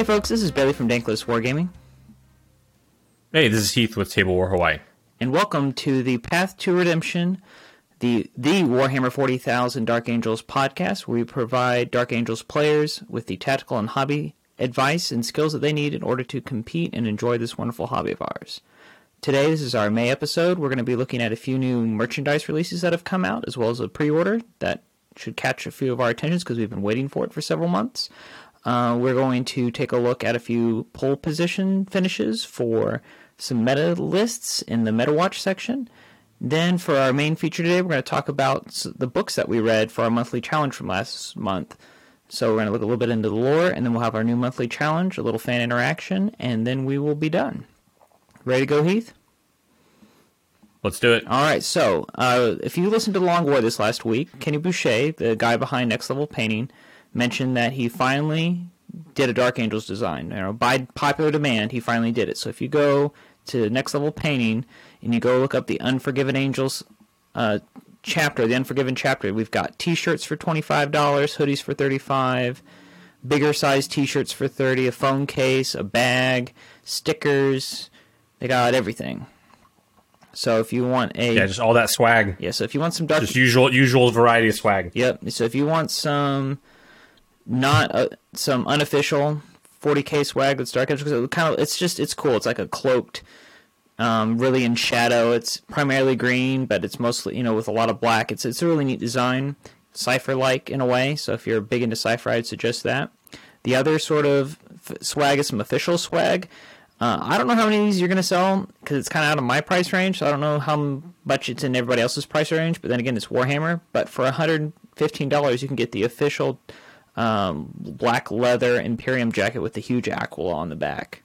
Hey folks, this is Bailey from Dank Lists Wargaming, Hey, this is Heath with Table War Hawaii. and welcome to the Path to Redemption, the the Warhammer 40,000 Dark Angels podcast, where we provide Dark Angels players with the tactical and hobby advice and skills that they need in order to compete and enjoy this wonderful hobby of ours. Today, this is our May episode. We're going to be looking at a few new merchandise releases that have come out, as well as a pre-order that should catch a few of our attentions because we've been waiting for it for several months. Uh, we're going to take a look at a few pole position finishes for some meta lists in the Meta Watch section. Then, for our main feature today, we're going to talk about the books that we read for our monthly challenge from last month. So, we're going to look a little bit into the lore, and then we'll have our new monthly challenge, a little fan interaction, and then we will be done. Ready to go, Heath? Let's do it. All right. So, uh, if you listened to Long War this last week, Kenny Boucher, the guy behind Next Level Painting, mentioned that he finally did a Dark Angels design. You know, by popular demand, he finally did it. So, if you go to Next Level Painting and you go look up the Unforgiven Angels uh, chapter, the Unforgiven chapter, we've got T-shirts for twenty five dollars, hoodies for thirty five. Bigger size T-shirts for thirty, a phone case, a bag, stickers. They got everything. So if you want a Yeah, just all that swag. yeah, so if you want some dark, Just usual usual variety of swag. yep. So if you want some, not uh, some unofficial 40k swag that's dark edge, because it kind of it's just it's cool. It's like a cloaked, um, really in shadow. It's primarily green, but it's mostly you know with a lot of black. It's it's a really neat design, Cypher like in a way. So if you're big into Cypher, I'd suggest that. The other sort of f- swag is some official swag. Uh, I don't know how many of these you're going to sell because it's kind of out of my price range. So I don't know how much it's in everybody else's price range. But then again, it's Warhammer. But for $115, you can get the official um, black leather Imperium jacket with the huge Aquila on the back.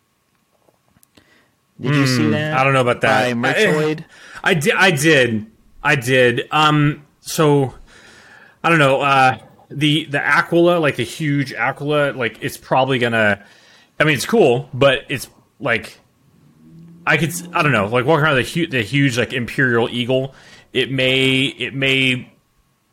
Did you see that? Hmm, I don't know about that. By Merchoid? I did. I did. I did. Um. So, I don't know. Uh, the the Aquila, like the huge Aquila, like it's probably gonna. I mean, it's cool, but it's like I could. I don't know. Like walking around the huge, the huge like Imperial Eagle. It may. It may.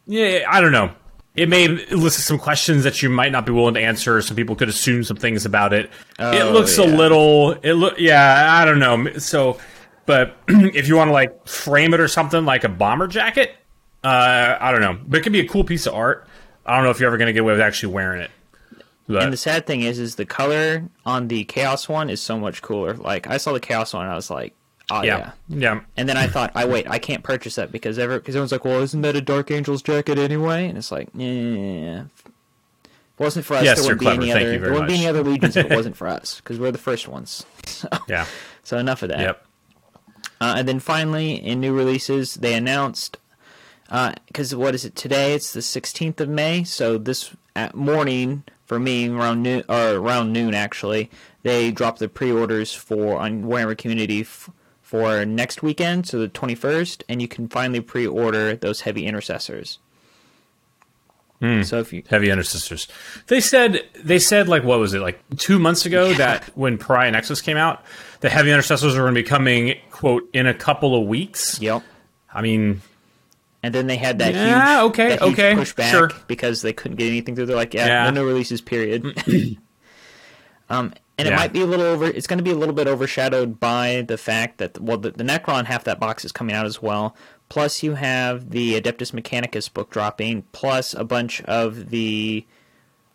Yeah. I don't know. It may elicit some questions that you might not be willing to answer. Some people could assume some things about it. it Oh, looks a little. It look. Yeah. I don't know. So, but if you want to like frame it or something like a bomber jacket, uh, I don't know. But it could be a cool piece of art. I don't know if you're ever going to get away with actually wearing it. But, And the sad thing is, is the color on the Chaos one is so much cooler. Like I saw the Chaos one, and I was like, oh yeah. yeah, yeah, And then I thought, I wait, I can't purchase that because ever because everyone's like, well, isn't that a Dark Angels jacket anyway? And it's like, yeah. If it wasn't for us, Yes, there wouldn't be any. Thank other there wouldn't be any other legions if it wasn't for us because we're the first ones. So, yeah. so enough of that. Yep. Uh, and then finally, in new releases, they announced because what is it today? It's the 16th of May. So this at morning for me, around noon or around noon actually, they dropped the pre-orders for on Warhammer Community f- for next weekend, so the 21st, and you can finally pre-order those heavy intercessors. So if you Heavy Intercessors. They said they said like what was it like two months ago that when Pariah Nexus came out, the Heavy Intercessors were going to be coming quote in a couple of weeks. yep. I mean, And then they had that Yeah, huge, okay, that huge okay, pushback sure. because they couldn't get anything through. They're like, yeah, Yeah. no, no releases, period. um, and it might be a little over. It's going to be a little bit overshadowed by the fact that well, the, the Necron half that box is coming out as well. Plus, you have the Adeptus Mechanicus book dropping. Plus, a bunch of the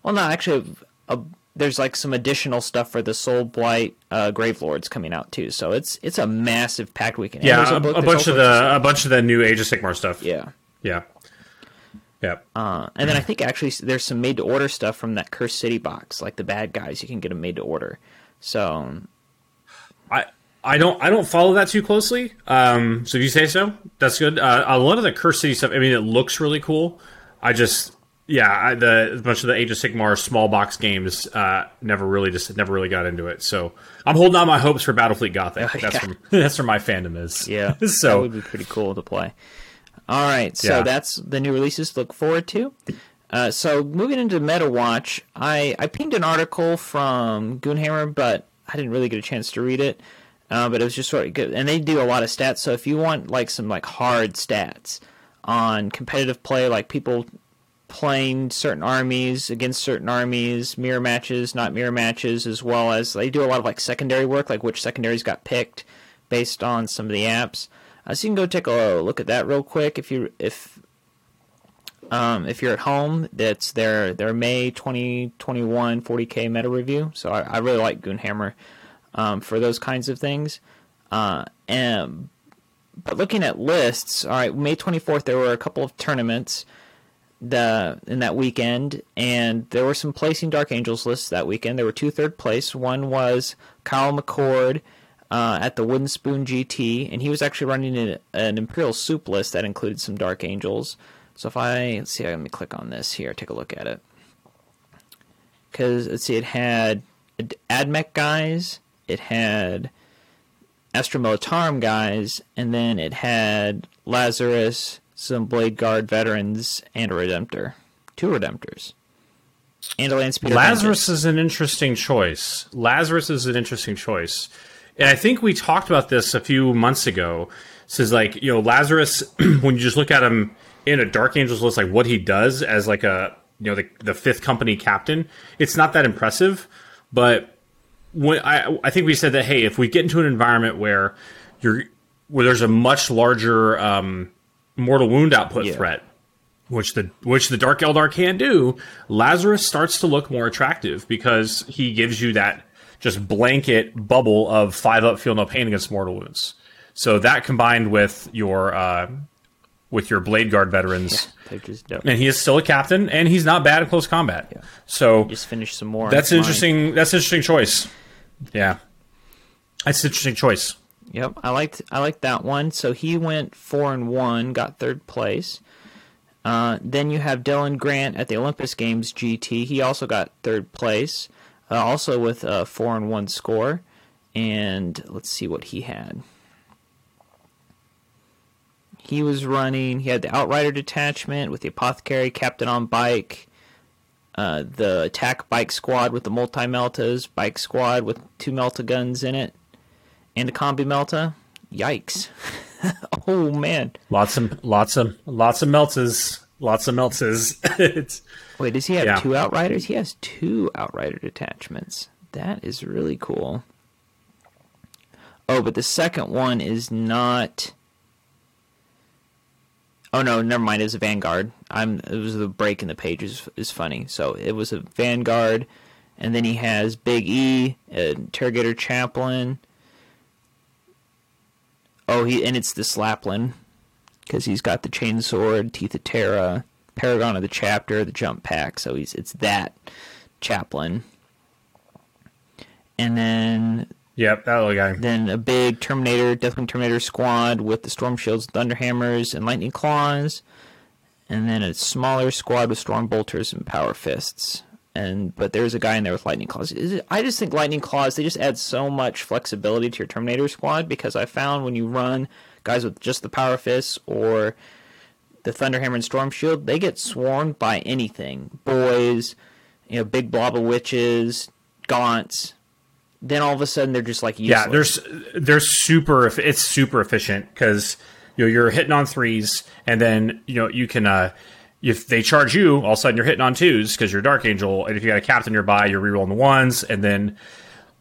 well, no, actually, a, there's like some additional stuff for the Soul Blight uh, Grave Lords coming out too. So it's it's a massive packed weekend. Yeah, a, a bunch of the a bunch of the new Age of Sigmar stuff. yeah. yeah, yeah. Uh, and then I think actually there's some made to order stuff from that Cursed City box, like the bad guys. You can get them made to order. So I I don't I don't follow that too closely. Um, so if you say so, that's good. Uh, a lot of the Cursed City stuff. I mean, it looks really cool. I just yeah, I, the a bunch of the Age of Sigmar small box games uh, never really just never really got into it. So I'm holding out my hopes for Battlefleet Gothic. Oh, That's yeah. from that's where my fandom is. yeah, that so would be pretty cool to play. All right, so Yeah. that's the new releases to look forward to. Uh, so moving into Meta Watch, I I pinged an article from Goonhammer, but I didn't really get a chance to read it. Uh, but it was just sort of good, and they do a lot of stats. So if you want like some like hard stats on competitive play, like people playing certain armies against certain armies, mirror matches, not mirror matches, as well as they do a lot of like secondary work, like which secondaries got picked based on some of the apps. Uh, so you can go take a look at that real quick if you if um, if you're at home. That's their their May 2021 40k meta review. So I, I really like Goonhammer um, for those kinds of things. Uh, and but looking at lists, all right, May 24th there were a couple of tournaments the in that weekend, and there were some placing Dark Angels lists that weekend. There were two third place. One was Kyle McCord uh, at the Wooden Spoon GT, and he was actually running an, an, Imperial Soup list that included some Dark Angels. So if I let's see, let me click on this here, take a look at it. Because let's see, it had AdMech guys, it had Astra Militarum guys, and then it had Lazarus, some Blade Guard veterans, and a Redemptor. Two Redemptors. And a Landspeeder. Lazarus is an interesting choice. Lazarus is an interesting choice. And I think we talked about this a few months ago. Says like, you know, Lazarus, when you just look at him in a Dark Angels list, like what he does as like a you know the the fifth company captain, it's not that impressive. But when I I think we said that hey, if we get into an environment where you're where there's a much larger um, mortal wound output yeah. threat, which the which the Dark Eldar can do, Lazarus starts to look more attractive because he gives you that just blanket bubble of five up, feel no pain against mortal wounds. So that combined with your uh, with your blade guard veterans, yeah, and he is still a captain, and he's not bad at close combat. Yeah. So just finish some more. That's interesting. That's an interesting choice. Yeah, that's an interesting choice. Yep, I liked I liked that one. So he went four and one, got third place. Uh, then you have Dylan Grant at the Olympus Games GT. He also got third place, uh, also with a four and one score. And let's see what he had. He was running. He had the Outrider detachment with the Apothecary Captain on bike, uh, the attack bike squad with the multi meltas, bike squad with two melta guns in it, and a combi melta. Yikes! oh man, lots of lots of lots of meltas, lots of meltas. Wait, does he have yeah. two outriders? He has two outrider detachments. That is really cool. Oh, but the second one is not. Oh no, never mind. It was a Vanguard. I'm. It was the break in the pages is funny. So it was a Vanguard, and then he has Big E, uh, Interrogator Chaplain. Oh, he and it's the Slaplin because he's got the chainsword, Teeth of Terra, Paragon of the Chapter, the Jump Pack. So he's it's that Chaplain, and then Yep, that little guy. Then a big Terminator, Deathwing Terminator squad with the Storm Shields, Thunderhammers, and Lightning Claws. And then a smaller squad with Strong Bolters and Power Fists. And but there's a guy in there with Lightning Claws. It, I just think Lightning Claws they just add so much flexibility to your Terminator squad because I found when you run guys with just the Power Fists or the Thunderhammer and Storm Shield, they get swarmed by anything. Boys, you know, big blob of witches, gaunts, then all of a sudden they're just like useless. yeah there's they're super it's super efficient because you know you're hitting on threes and then you know you can uh if they charge you all of a sudden you're hitting on twos because you're dark angel and if you got a captain nearby you're rerolling the ones and then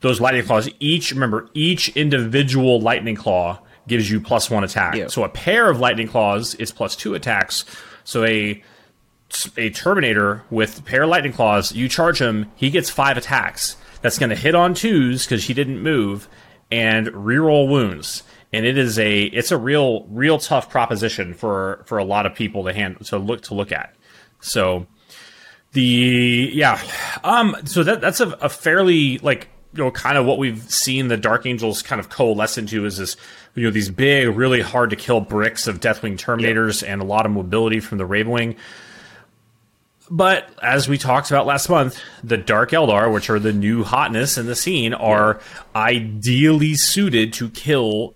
those lightning claws each remember each individual lightning claw gives you plus one attack yeah. so a pair of lightning claws is plus two attacks so a a terminator with a pair of lightning claws you charge him he gets five attacks that's going to hit on twos because he didn't move and reroll wounds. And it is a it's a real real tough proposition for for a lot of people to hand to look to look at. So the yeah um so that that's a, a fairly like you know kind of what we've seen the dark angels kind of coalesce into is this you know these big really hard to kill bricks of deathwing terminators yep. and a lot of mobility from the ravenwing but as we talked about last month, the Dark Eldar, which are the new hotness in the scene, are yeah. ideally suited to kill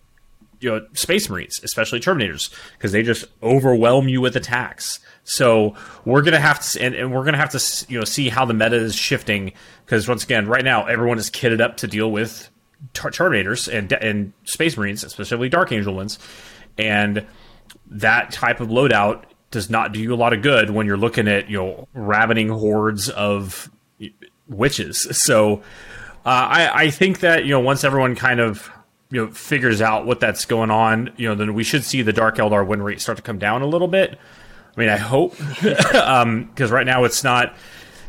you know space marines, especially Terminators, because they just overwhelm you with attacks. So we're gonna have to, and, and, we're gonna have to, you know, see how the meta is shifting. Because once again, right now everyone is kitted up to deal with ter- Terminators and and Space Marines, specifically Dark Angel ones, and that type of loadout does not do you a lot of good when you're looking at you know ravening hordes of witches. So uh, I I think that you know once everyone kind of you know figures out what that's going on, you know then we should see the Dark Eldar win rate start to come down a little bit. I mean I hope because um, right now it's not.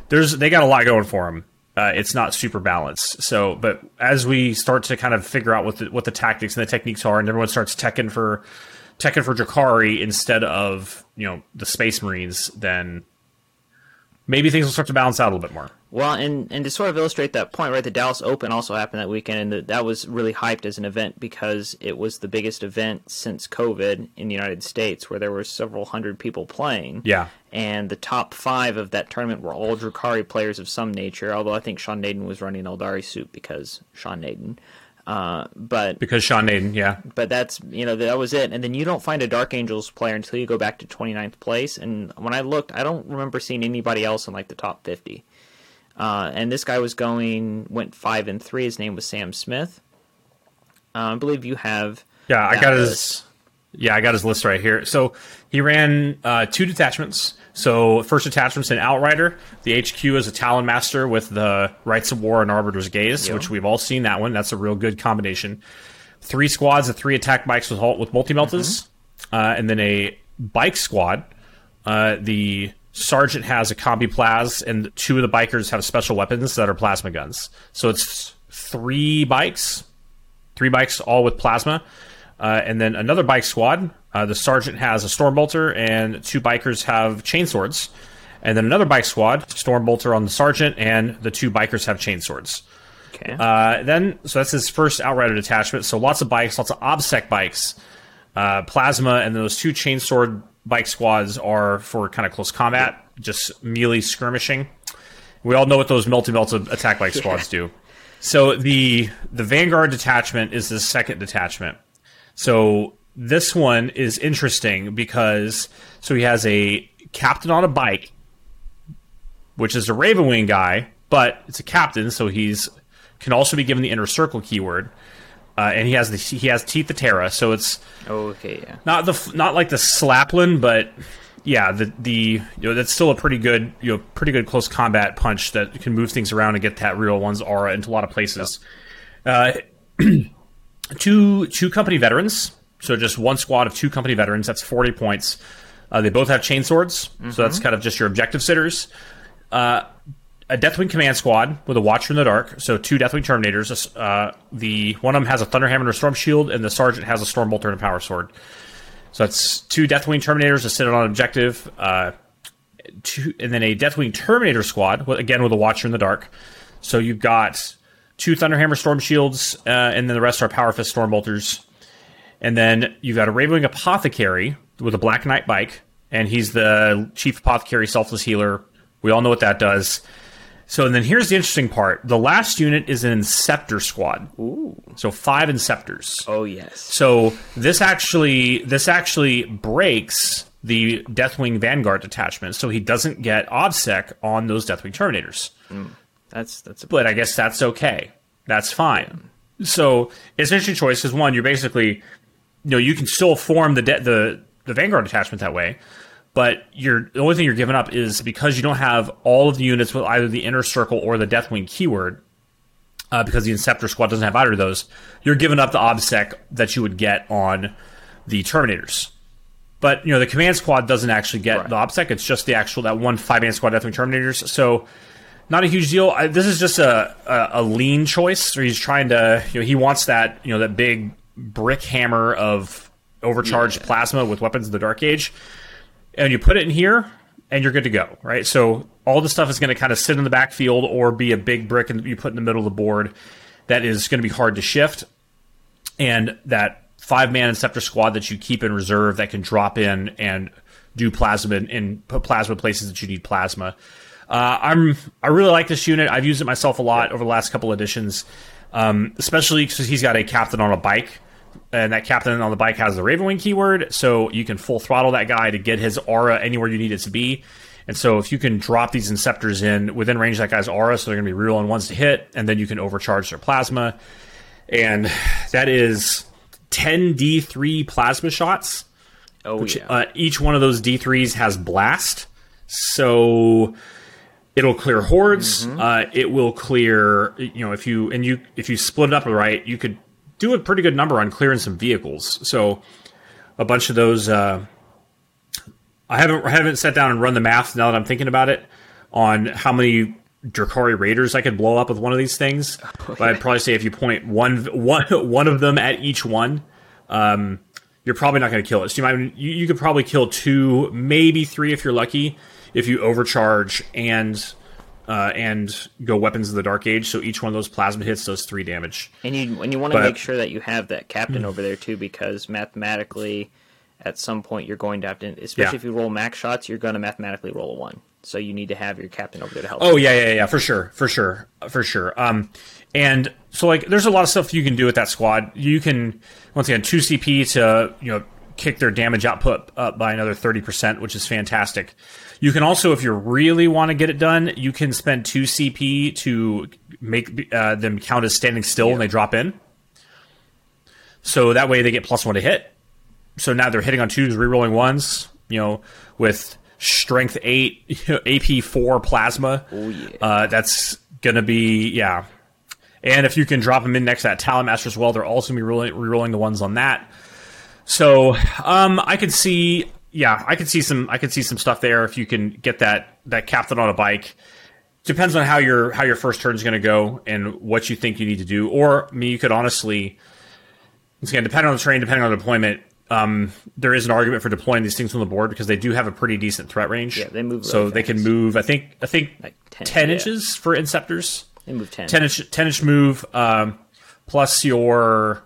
There's they got a lot going for them. Uh, it's not super balanced. So, but as we start to kind of figure out what the what the tactics and the techniques are, and everyone starts teching for teching for Drukhari instead of you know the Space Marines, then maybe things will start to balance out a little bit more. Well, and and to sort of illustrate that point, right? The Dallas Open also happened that weekend, and that was really hyped as an event because it was the biggest event since COVID in the United States, where there were several hundred people playing. Yeah, and the top five of that tournament were all Drukhari players of some nature. Although I think Sean Nayden was running Eldari suit because Sean Nayden. Uh, but because Sean Nayden, yeah. But that's you know that was it, and then you don't find a Dark Angels player until you go back to 29th place. And when I looked, I don't remember seeing anybody else in like the top 50. Uh, and this guy was going went five and three. His name was Sam Smith. Uh, I believe you have. Yeah, I got list. his. Yeah, I got his list right here. So he ran uh, two detachments. So first attachment's an Outrider. The HQ is a Talon Master with the Rites of War and Arbiter's Gaze, yep. which we've all seen that one. That's a real good combination. Three squads of three attack bikes with with multi meltas, mm-hmm. uh, and then a bike squad. Uh, the sergeant has a combi plas, and two of the bikers have special weapons that are plasma guns. So it's three bikes, three bikes all with plasma. Uh, and then another bike squad. Uh, the sergeant has a stormbolter, and two bikers have chainswords. And then another bike squad, stormbolter on the sergeant, and the two bikers have chainswords. Okay. Uh, then, so that's his first outrider detachment. So lots of bikes, lots of obsec bikes, uh, plasma, and then those two chainsword bike squads are for kind of close combat, just melee skirmishing. We all know what those multi melted attack bike squads yeah. do. So the the Vanguard detachment is the second detachment. So this one is interesting because so he has a captain on a bike, which is a Ravenwing guy, but it's a captain, so he's can also be given the inner circle keyword. Uh, and he has the he has teeth of Terra, so it's oh, okay, yeah, not the not like the Slaplin, but yeah, the the you know that's still a pretty good you know pretty good close combat punch that can move things around and get that real one's aura into a lot of places. Uh, two two company veterans. So just one squad of two company veterans. That's forty points. Uh, they both have chainswords, mm-hmm. so that's kind of just your objective sitters. Uh, a Deathwing command squad with a Watcher in the Dark. So two Deathwing Terminators. Uh, the one of them has a Thunderhammer and a Storm Shield, and the Sergeant has a Storm Bolter and a Power Sword. So that's two Deathwing Terminators to sit on objective. Uh, two, and then a Deathwing Terminator squad, again with a Watcher in the Dark. So you've got two Thunderhammer Storm Shields, uh, and then the rest are Power Fist Storm Bolters. And then you've got a Ravenwing Apothecary with a Black Knight bike, and he's the Chief Apothecary Selfless Healer. We all know what that does. So and then here's the interesting part. The last unit is an Inceptor squad. Ooh. So five Inceptors. Oh yes. So this actually this actually breaks the Deathwing Vanguard detachment, so he doesn't get OBSEC on those Deathwing Terminators. Mm. That's that's. A but I guess that's okay. That's fine. So it's an interesting choice because one, you're basically, you know, you can still form the de- the the Vanguard attachment that way, but you're the only thing you're giving up is because you don't have all of the units with either the inner circle or the Deathwing keyword. Uh, because the Inceptor squad doesn't have either of those, you're giving up the OBSEC that you would get on the Terminators. But you know the command squad doesn't actually get right. the OBSEC; it's just the actual that one five man squad Deathwing Terminators. So not a huge deal. I, this is just a, a, a lean choice. Or he's trying to, you know, he wants that, you know, that big brick hammer of overcharged yeah. plasma with weapons of the Dark Age, and you put it in here, and you're good to go, right? So all the stuff is going to kind of sit in the backfield or be a big brick and you put in the middle of the board that is going to be hard to shift, and that five man Inceptor squad that you keep in reserve that can drop in and do plasma and put plasma places that you need plasma uh, I'm I really like this unit. I've used it myself a lot over the last couple editions, um, especially because he's got a captain on a bike, and that captain on the bike has the Ravenwing keyword, so you can full throttle that guy to get his aura anywhere you need it to be. And so if you can drop these Inceptors in within range of that guy's aura, so they're going to be real on ones to hit, and then you can overcharge their plasma, and that is 10 D3 plasma shots Oh which, yeah. uh, each one of those D3s has blast, so it'll clear hordes. Mm-hmm. Uh, it will clear, you know, if you and you if you split it up right, you could do a pretty good number on clearing some vehicles. So a bunch of those. Uh, I haven't I haven't sat down and run the math now that I'm thinking about it on how many Drukhari Raiders I could blow up with one of these things. But I'd probably say if you point one one one of them at each one, um, you're probably not going to kill it. So you might you, you could probably kill two, maybe three if you're lucky, if you overcharge and uh, and go weapons of the Dark Age. So each one of those plasma hits does three damage. And you and you want to Hmm. make sure that you have that captain over there too, because mathematically, at some point you're going to have to, especially Yeah. if you roll max shots, you're going to mathematically roll a one. So you need to have your captain over there to help. Oh yeah, yeah, yeah, for sure, for sure, for sure. Um, and so like, there's a lot of stuff you can do with that squad. You can once again two CP to you know kick their damage output up by another thirty percent, which is fantastic. You can also, if you really want to get it done, you can spend two CP to make uh, them count as standing still when they drop in. So that way they get plus one to hit. So now they're hitting on twos, rerolling ones. You know, with strength eight, AP four plasma. Oh, yeah. Uh, that's gonna be yeah. And if you can drop them in next to that Talon Master as well, they're also gonna be rerolling, rerolling the ones on that. So um, I could see, yeah, I could see some, I could see some stuff there if you can get that that captain on a bike. Depends on how your how your first turn is going to go and what you think you need to do. Or I mean, you could honestly, again, depending on the terrain, depending on the deployment, um, there is an argument for deploying these things on the board because they do have a pretty decent threat range. Yeah, they move so really they can move. I think I think Like 10, 10, yeah. inches for inceptors. They move ten. 10 inch 10 inch move um, plus your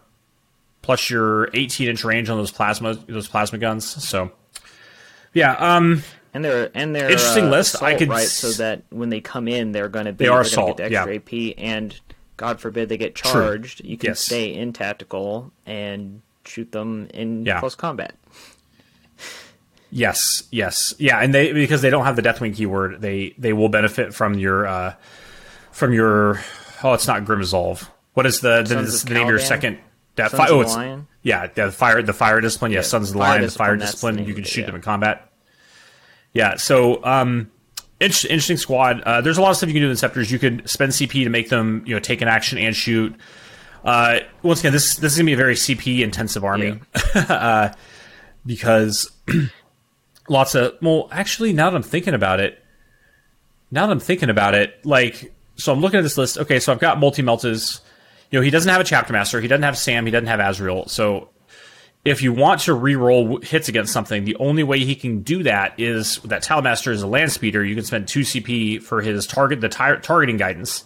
plus your 18 inch range on those plasma those plasma guns so yeah um And they're and they're Interesting uh, list. I assault, could right, s- so that when they come in, they're going to be They are assault, get the yeah. AP, and God forbid they get charged, you can Yes. stay in tactical and shoot them in Yeah. close combat. yes yes yeah and they because they don't have the deathwing keyword they they will benefit from your uh from your oh it's not grim resolve what is the the, of the name of your second death fi- oh it's Lion? yeah the fire the fire discipline yeah, Yeah, sons of the fire lion the fire the discipline you can shoot yeah. them in combat yeah so um Inter- interesting squad. Uh, there's a lot of stuff you can do with Inceptors. You could spend CP to make them, you know, take an action and shoot. Uh, once again, this this is gonna be a very CP intensive army uh, because lots of well, actually, now that I'm thinking about it, now that I'm thinking about it, like, so I'm looking at this list. Okay, so I've got multi meltas. You know, he doesn't have a chapter master. He doesn't have Sam. He doesn't have Azrael. So if you want to re-roll hits against something, the only way he can do that is that Talon Master is a land speeder. You can spend two CP for his target, the tar- targeting guidance,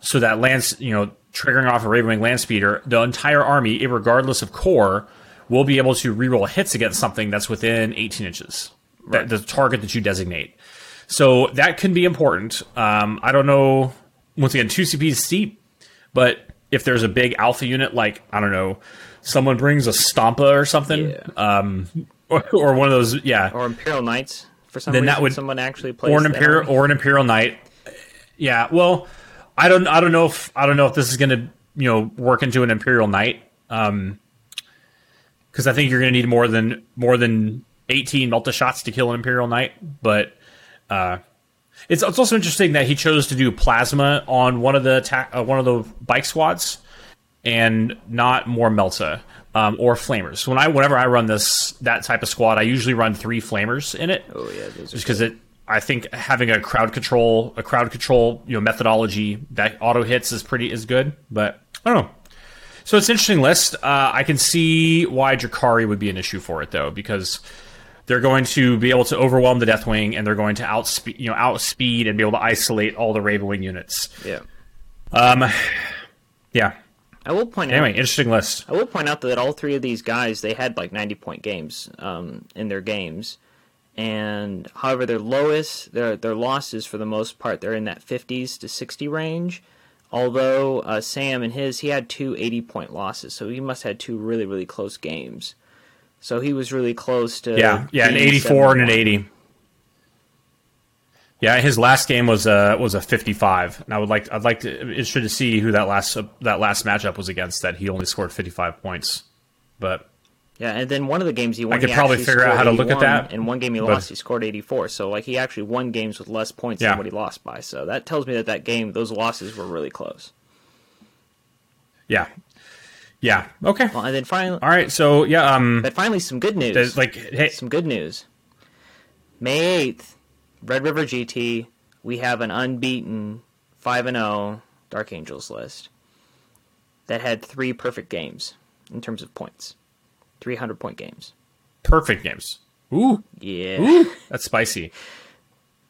so that lands, you know, triggering off a Ravenwing land speeder, the entire army, regardless of core, will be able to re-roll hits against something that's within 18 inches, that, the target that you designate. So that can be important. Um, I don't know. Once again, two CP is steep, but if there's a big alpha unit, like I don't know, someone brings a Stompa or something, Yeah. um, or, or one of those, yeah, Or Imperial Knights for some Then reason. that would- someone actually plays or an imperial army. or an imperial knight. Yeah, well, I don't, I don't know if I don't know if this is going to you know work into an imperial knight, um, because I think you're going to need more than more than 18 multi shots to kill an imperial knight, but. Uh, it's, it's also interesting that he chose to do plasma on one of the attack, uh, one of the bike squads, and not more Melta um, or flamers. When I whenever I run this that type of squad, I usually run three flamers in it Oh yeah, just because it I think having a crowd control a crowd control you know methodology that auto hits is pretty is good, but I don't know. So it's an interesting list. Uh, I can see why Drukhari would be an issue for it though, because they're going to be able to overwhelm the Deathwing and they're going to outspeed you know outspeed and be able to isolate all the Ravenwing units. yeah. Um, yeah. I will point Anyway, out. interesting list. I will point out that all three of these guys they had like ninety point games um, in their games, and however their lowest their their losses for the most part they're in that fifties to sixty range. Although uh, Sam and his he had two 80 point losses, so he must have had two really really close games. So he was really close to Yeah, yeah, an 84 and an 71. 80. Yeah, his last game was a was a 55, and I would like I'd like to interested to see who that last uh, that last matchup was against that he only scored 55 points. But Yeah, and then one of the games he won, I could probably figure out how to look at that, And one game he but- lost, he scored 84. So like he actually won games with less points Yeah. than what he lost by. So that tells me that that game, those losses were really close. Yeah. Yeah. Okay. Well, and then finally, All right. So yeah. Um. but finally, some good news. There's like, hey, some good news. May 8th, Red River GT, we have an unbeaten 5 and 0 Dark Angels list that had three perfect games in terms of points. 300 point games. perfect games. Ooh. Yeah. Ooh. That's spicy.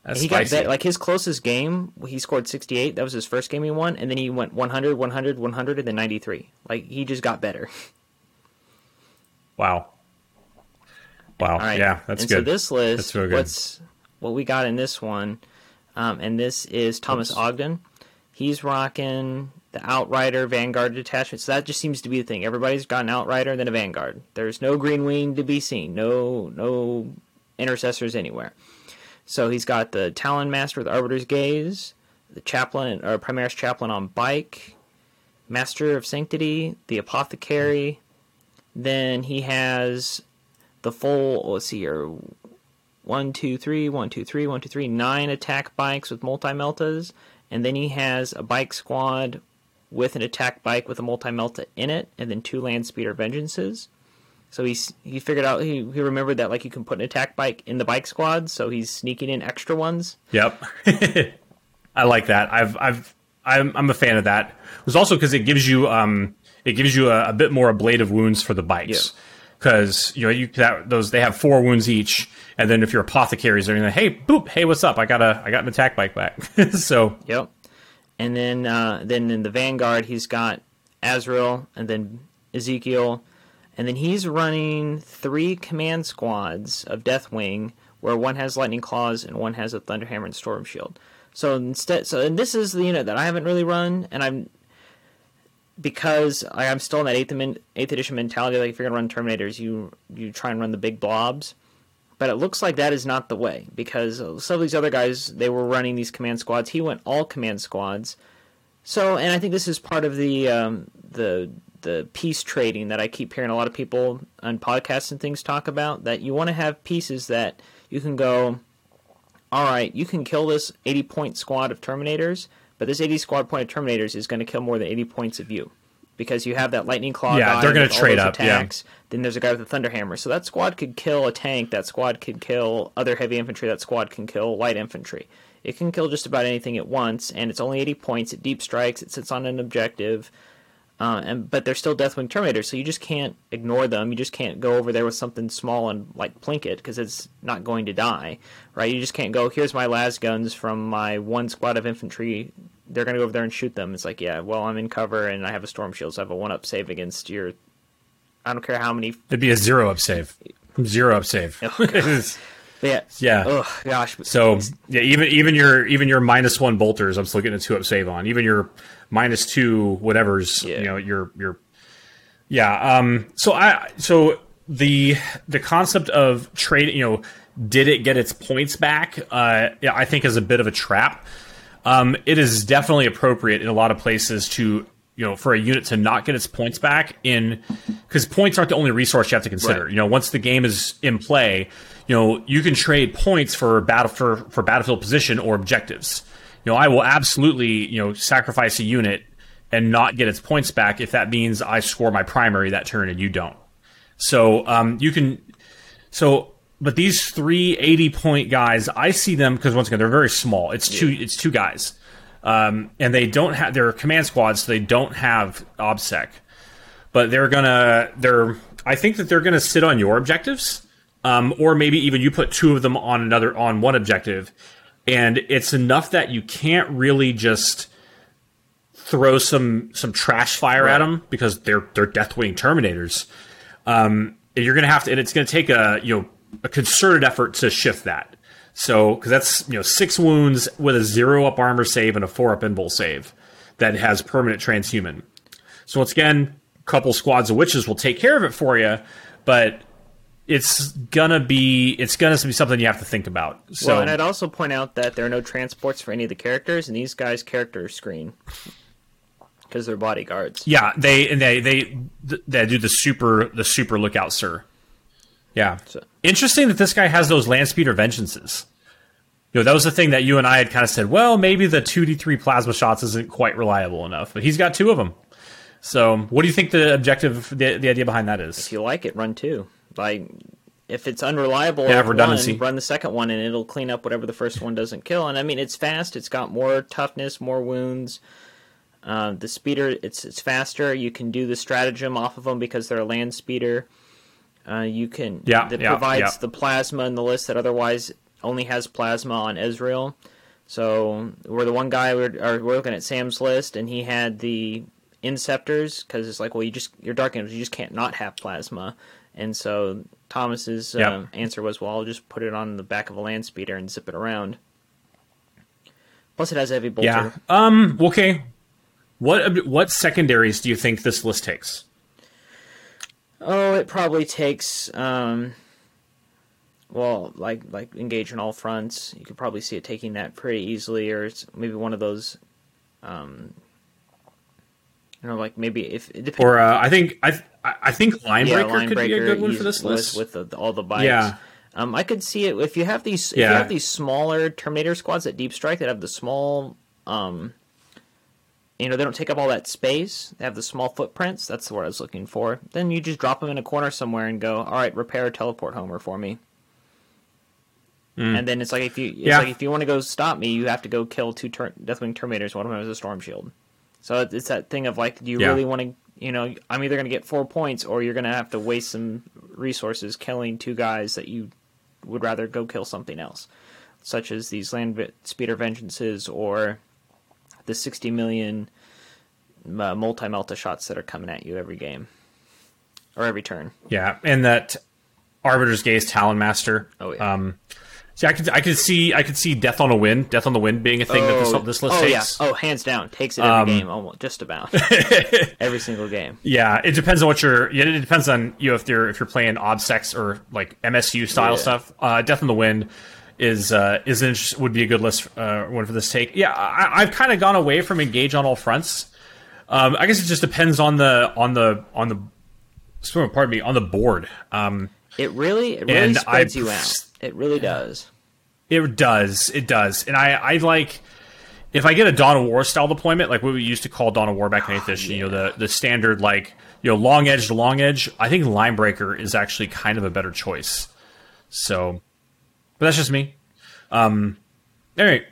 That's he got spicy. bet, like his closest game, he scored 68. That was his first game he won, and then he went 100, 100, 100, and then 93. Like he just got better. wow. Wow. Right. Yeah. That's and good. So this list, That's real good. what's what we got in this one, um, and this is Thomas Oops. Ogden. He's rocking the Outrider Vanguard detachment. So that just seems to be the thing. Everybody's got an Outrider and then a Vanguard. There's no Green Wing to be seen. No no intercessors anywhere. So he's got the Talon Master with Arbiter's Gaze, the Chaplain or Primaris Chaplain on bike, Master of Sanctity, the Apothecary. Then he has the full. Let's see here. One, two, three, one, two, three, one, two, three, nine attack bikes with multi meltas, and then he has a bike squad with an attack bike with a multi melta in it, and then two land speeder vengeances. So he's he figured out he, he remembered that like you can put an attack bike in the bike squad, so he's sneaking in extra ones. Yep. I like that. I've I've I'm I'm a fan of that. It was also because it gives you um it gives you a, a bit more ablative wounds for the bikes. Because you know you that those they have four wounds each, and then if you're apothecaries, they're gonna hey boop hey what's up I got a I got an attack bike back. so Yep. And then uh, then in the Vanguard he's got Azrael and then Ezekiel. And then he's running three command squads of Deathwing, where one has Lightning Claws and one has a Thunderhammer and Storm Shield. So instead, so and this is the unit that I haven't really run, and I'm because I, I'm still in that eighth, eighth edition mentality. Like if you're gonna run Terminators, you you try and run the big blobs. But it looks like that is not the way because some of these other guys they were running these command squads. He went all command squads. So, and I think this is part of the um, the the piece trading that I keep hearing a lot of people on podcasts and things talk about. That you want to have pieces that you can go. All right, you can kill this 80 point squad of Terminators, but this 80 squad point of Terminators is going to kill more than 80 points of you because you have that lightning claw. Yeah, they're gonna trade those up, yeah. Attacks. Then there's a guy with a thunderhammer, so that squad could kill a tank. That squad could kill other heavy infantry. That squad can kill light infantry. It can kill just about anything at once, and it's only 80 points. It deep strikes. It sits on an objective. Uh, and but they're still Deathwing Terminators, so you just can't ignore them. You just can't go over there with something small and like plink it because it's not going to die, right? You just can't go. Here's my las guns from my one squad of infantry. They're going to go over there and shoot them. It's like, yeah, well, I'm in cover and I have a storm shield, so I have a one up save against your. I don't care how many. it'd be a zero up save, zero up save. Yeah. yeah. Oh gosh. So yeah, even even your even your minus one bolters, I'm still getting a two up save on. Even your minus two whatever's, Yeah. you know, your your yeah. Um. So I so the the concept of trade, you know, did it get its points back? Uh, yeah, I think is a bit of a trap. Um, it is definitely appropriate in a lot of places to you know for a unit to not get its points back in because points aren't the only resource you have to consider. Right. You know, once the game is in play, you know you can trade points for battle for for battlefield position or objectives. You know, I will absolutely you know sacrifice a unit and not get its points back if that means I score my primary that turn and you don't. So um, you can so, but these three 80 point guys, I see them because once again they're very small. It's two. It's two guys, um, and they don't have. They're command squads, so they don't have obsec. But they're gonna. They're. I think that they're gonna sit on your objectives, um, or maybe even you put two of them on another on one objective, and it's enough that you can't really just throw some some trash fire at them because they're they're Deathwing Terminators um, you're going to have to, and it's going to take a you know a concerted effort to shift that. So because that's you know six wounds with a zero up armor save and a four up invul save that has permanent transhuman. So once again, a couple squads of witches will take care of it for you, but it's gonna be it's gonna be something you have to think about. So well, and I'd also point out that there are no transports for any of the characters, and these guys' character screen. because they're bodyguards. Yeah, they and they they they do the super the super lookout, sir. Yeah, So- interesting that this guy has those land speeder vengeances. You know, that was the thing that you and I had kind of said. Well, maybe the two D three plasma shots isn't quite reliable enough, but he's got two of them. So, what do you think the objective, the, the idea behind that is? If you like it, run two. Like if it's unreliable, Yeah, redundancy. One, run the second one, and it'll clean up whatever the first one doesn't kill. And I mean, it's fast. It's got more toughness, more wounds. Uh, the speeder, it's it's faster. You can do the stratagem off of them because they're a land speeder. Uh, you can Yeah, that yeah, provides yeah. the plasma in the list that otherwise only has plasma on Azrael. So we're the one guy we're, are, we're looking at Sam's list, and he had the Inceptors because it's like, well, you just your Dark Angels, you just can't not have plasma. And so Thomas's Yep. um, answer was, well, I'll just put it on the back of a land speeder and zip it around. Plus, it has heavy bolter. Yeah. Um. Okay. What what secondaries do you think this list takes? Oh, it probably takes um well, like like engage on all fronts. You could probably see it taking that pretty easily or it's maybe one of those um you know, like maybe if it depends Or uh, I think I I I think Linebreaker line could be a good one for this list. with the, all the bikes. Yeah. Um, I could see it if you have these if Yeah. you have these smaller Terminator squads at Deep Strike that have the small um you know, they don't take up all that space. They have the small footprints. That's what I was looking for. Then you just drop them in a corner somewhere and go, "All right, repair a teleport homer for me." And then it's like if you it's. Yeah. like if you want to go stop me, you have to go kill two ter- Deathwing Terminators. One of them has a Storm Shield. So it's that thing of like, do you Yeah. really want to? You know, I'm either going to get four points, or you're going to have to waste some resources killing two guys that you would rather go kill something else, such as these land speeder vengeances or the 60 million uh, multi melta shots that are coming at you every game or every turn. Yeah, and that Arbiter's Gaze Talon Master. Oh, yeah. Um, see, I could I could see I could see Death on a Wind, Death on the Wind being a thing that this this list oh takes. yeah, oh hands down, takes it every Um, game, almost just about every single game. Yeah, it depends on what you're. Yeah, it depends on you know, if you're if you're playing obsex or like MSU style Yeah. stuff. Uh, Death on the Wind is uh, is an would be a good list uh, one for this take. Yeah, I, I've kind of gone away from engage on all fronts. Um, I guess it just depends on the on the on the. Pardon me, on the board. Um, It really, it really And spreads I- you out. It really does. It does. It does. And I, I like if I get a Dawn of War style deployment, like what we used to call Dawn of War back in Eighth Edition, you know, the the standard like you know long edge to long edge. I think Linebreaker is actually kind of a better choice. So, but that's just me. Um, all right.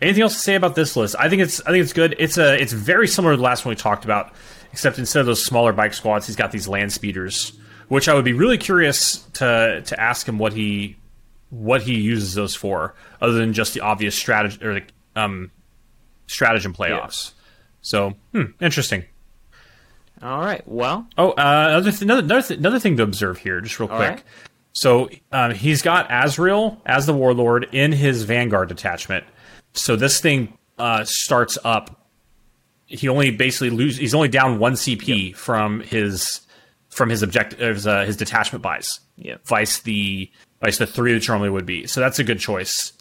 Anything else to say about this list? I think it's I think it's good. It's a it's very similar to the last one we talked about, except instead of those smaller bike squads, he's got these land speeders, which I would be really curious to to ask him what he what he uses those for, other than just the obvious strategy or the um, stratagem playoffs. So, hmm, interesting. All right. Well, Oh, uh, another, th- another another, th- another thing to observe here, just real quick. right. So um, he's got Azrael as the warlord in his vanguard detachment. So this thing uh, starts up. He only basically lose. He's only down one CP from his from his objectives. Uh, his detachment buys. Yep. Vice the vice the three that normally would be. So that's a good choice.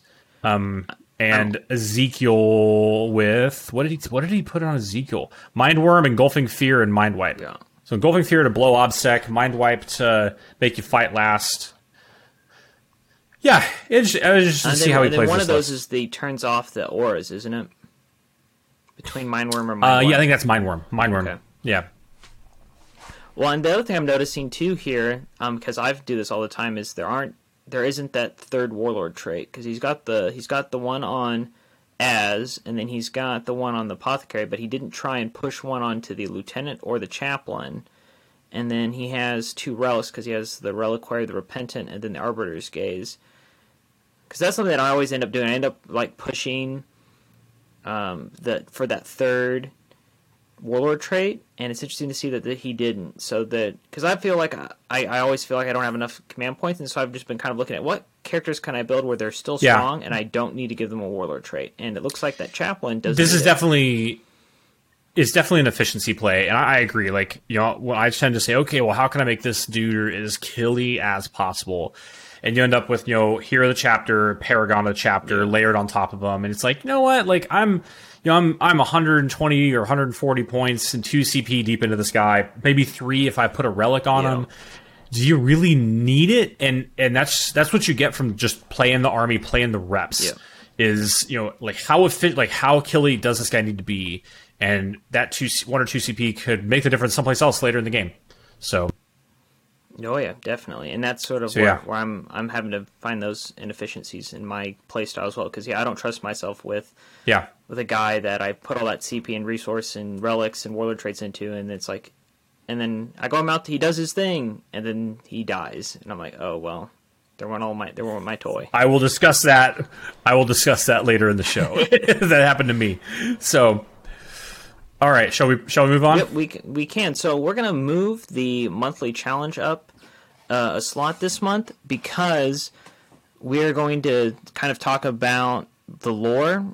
Um, and Ezekiel with what did he what did he put on Ezekiel? Mind worm, engulfing fear, and mind wipe. Yeah. So engulfing fear to blow obsec, mind wipe to make you fight last. Yeah, it's I was just to see then, how he plays one of those list. is the turns off the auras, isn't it? Between Mindworm or mind. Uh, Mindworm. yeah, I think that's mind worm. Mind worm. Okay. Yeah. Well, and the other thing I'm noticing too here, um, because I do this all the time, is there aren't there isn't that third warlord trait because he's got the he's got the one on as, and then he's got the one on the apothecary, but he didn't try and push one onto the lieutenant or the chaplain. And then he has two relics because he has the reliquary, the repentant, and then the arbiter's gaze. Because that's something that I always end up doing. I end up like pushing um, the for that third warlord trait, and it's interesting to see that, that he didn't. So that because I feel like I, I always feel like I don't have enough command points, and so I've just been kind of looking at what characters can I build where they're still Yeah. strong, and I don't need to give them a warlord trait. And it looks like that chaplain doesn't. This is it. definitely it's definitely an efficiency play, and I, I agree. Like you know, well, I tend to say, okay, well, how can I make this dude as killy as possible? And you end up with you know hero of the chapter, paragon of the chapter, layered on top of them, and it's like, you know what? Like I'm, you know, I'm I'm 120 or 140 points and two CP deep into this guy, maybe three if I put a relic on Yeah. him. Do you really need it? And and that's that's what you get from just playing the army, playing the reps Yeah. is you know like how efficient like how killy does this guy need to be and that two one or two cp could make the difference someplace else later in the game so Oh yeah, definitely, and that's sort of So, where, yeah. where I'm I'm having to find those inefficiencies in my playstyle as well. Because yeah, I don't trust myself with yeah with a guy that I put all that CP and resource and relics and warlord traits into, and it's like, and then I go him out, he does his thing, and then he dies, and I'm like, oh well, there went all my there went my toy. i will discuss that i will discuss that later in the show that happened to me so all right shall we shall we move on Yep, we can, we can. So we're gonna move the monthly challenge up uh, a slot this month because we're going to kind of talk about the lore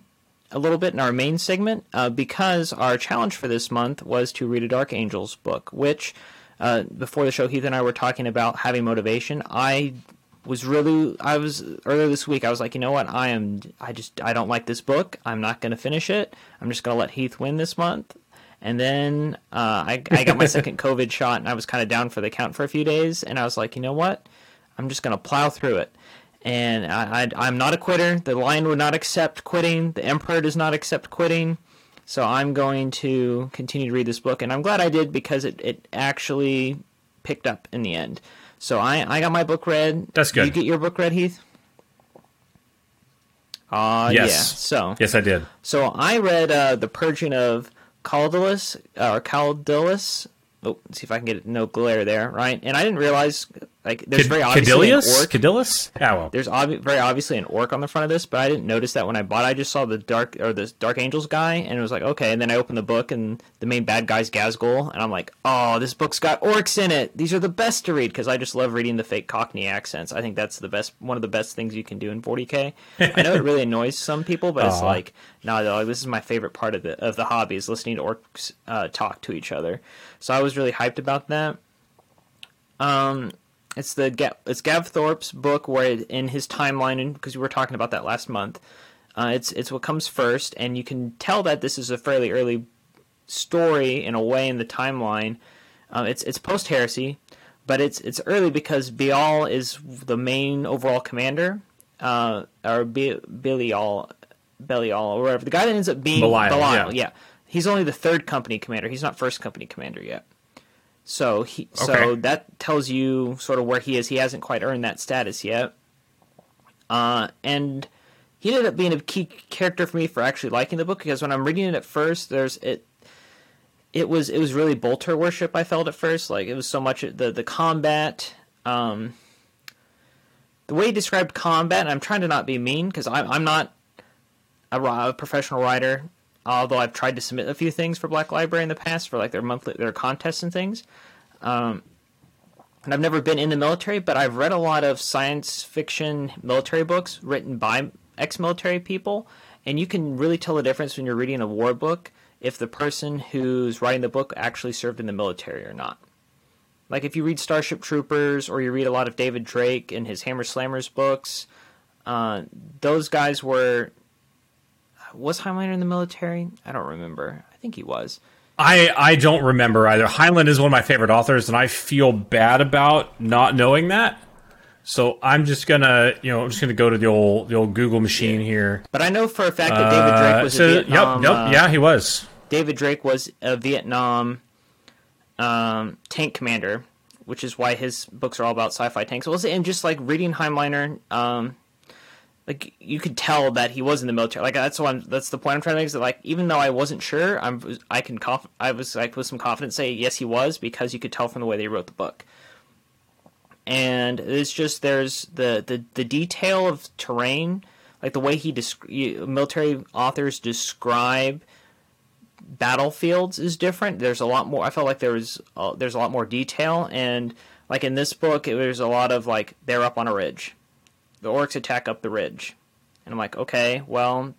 a little bit in our main segment. Uh, because our challenge for this month was to read a Dark Angels book, which uh, before the show, Heath and I were talking about having motivation. I was really I was earlier this week. I was like, you know what? I am. I just I don't like this book. I'm not going to finish it. I'm just going to let Heath win this month. And then uh, I, I got my second COVID shot, and I was kind of down for the count for a few days. And I was like, you know what? I'm just going to plow through it. And I, I, I'm not a quitter. The Lion would not accept quitting. The Emperor does not accept quitting. So I'm going to continue to read this book, and I'm glad I did because it, it actually picked up in the end. So I, I got my book read. That's good. You get your book read, Heath? Uh, Yes. yeah. So yes i did so I read uh, The Purging of Caldulus, uh, or Caldulus. Oh, let's see if I can get no glare there, right? And I didn't realize, like, there's very obviously an orc. Kadillus? Yeah, well. There's obvi- very obviously an orc on the front of this, but I didn't notice that when I bought. it. I just saw the dark or the Dark Angels guy, and it was like, okay. And then I opened the book, and the main bad guy's Ghazghkull, and I'm like, oh, this book's got orcs in it. These are the best to read because I just love reading the fake Cockney accents. I think that's the best, one of the best things you can do in 40k. I know it really annoys some people, but it's like, no, like, this is my favorite part of the of the hobby is listening to orcs uh, talk to each other. So I was really hyped about that. Um, it's the it's Gav Thorpe's book where it, in his timeline, because we were talking about that last month. Uh, it's it's what comes first, and you can tell that this is a fairly early story in a way in the timeline. Uh, it's it's post heresy, but it's it's early because Bial is the main overall commander, uh, or Be- Belial, Belial, or whatever. The guy that ends up being Belial, Belial, yeah. yeah. He's only the third company commander. He's not first company commander yet. So he so that tells you sort of where he is. He hasn't quite earned that status yet. Uh, and he ended up being a key character for me for actually liking the book because when I'm reading it at first, there's it. It was it was really bolter worship. I felt at first like it was so much the the combat, um, the way he described combat. And I'm trying to not be mean because I'm I'm not a, a professional writer. Although I've tried to submit a few things for Black Library in the past for like their monthly their contests and things. Um, and I've never been in the military, but I've read a lot of science fiction military books written by ex-military people, and you can really tell the difference when you're reading a war book if the person who's writing the book actually served in the military or not. Like if you read Starship Troopers or you read a lot of David Drake and his Hammer Slammers books, uh, those guys were. Was Heinlein in the military? I don't remember. I think he was. I, I don't remember either. Heinlein is one of my favorite authors, and I feel bad about not knowing that. So I'm just gonna, you know, I'm just gonna go to the old the old Google machine here. But I know for a fact that David Drake was Uh, so- a Vietnam. Yep, yep, uh, yeah, he was. David Drake was a Vietnam um, tank commander, which is why his books are all about sci-fi tanks. Well, and just like reading Heinlein, um, like you could tell that he was in the military. Like that's I'm, that's the point I'm trying to make. Is that like even though I wasn't sure, I'm I can conf- I was like with some confidence say yes he was because you could tell from the way they wrote the book. And it's just there's the the, the detail of terrain, like the way he desc- you- military authors describe battlefields is different. There's a lot more. I felt like there was uh, there's a lot more detail, and like in this book, it was a lot of like they're up on a ridge, the orcs attack up the ridge, and I'm like, okay, well,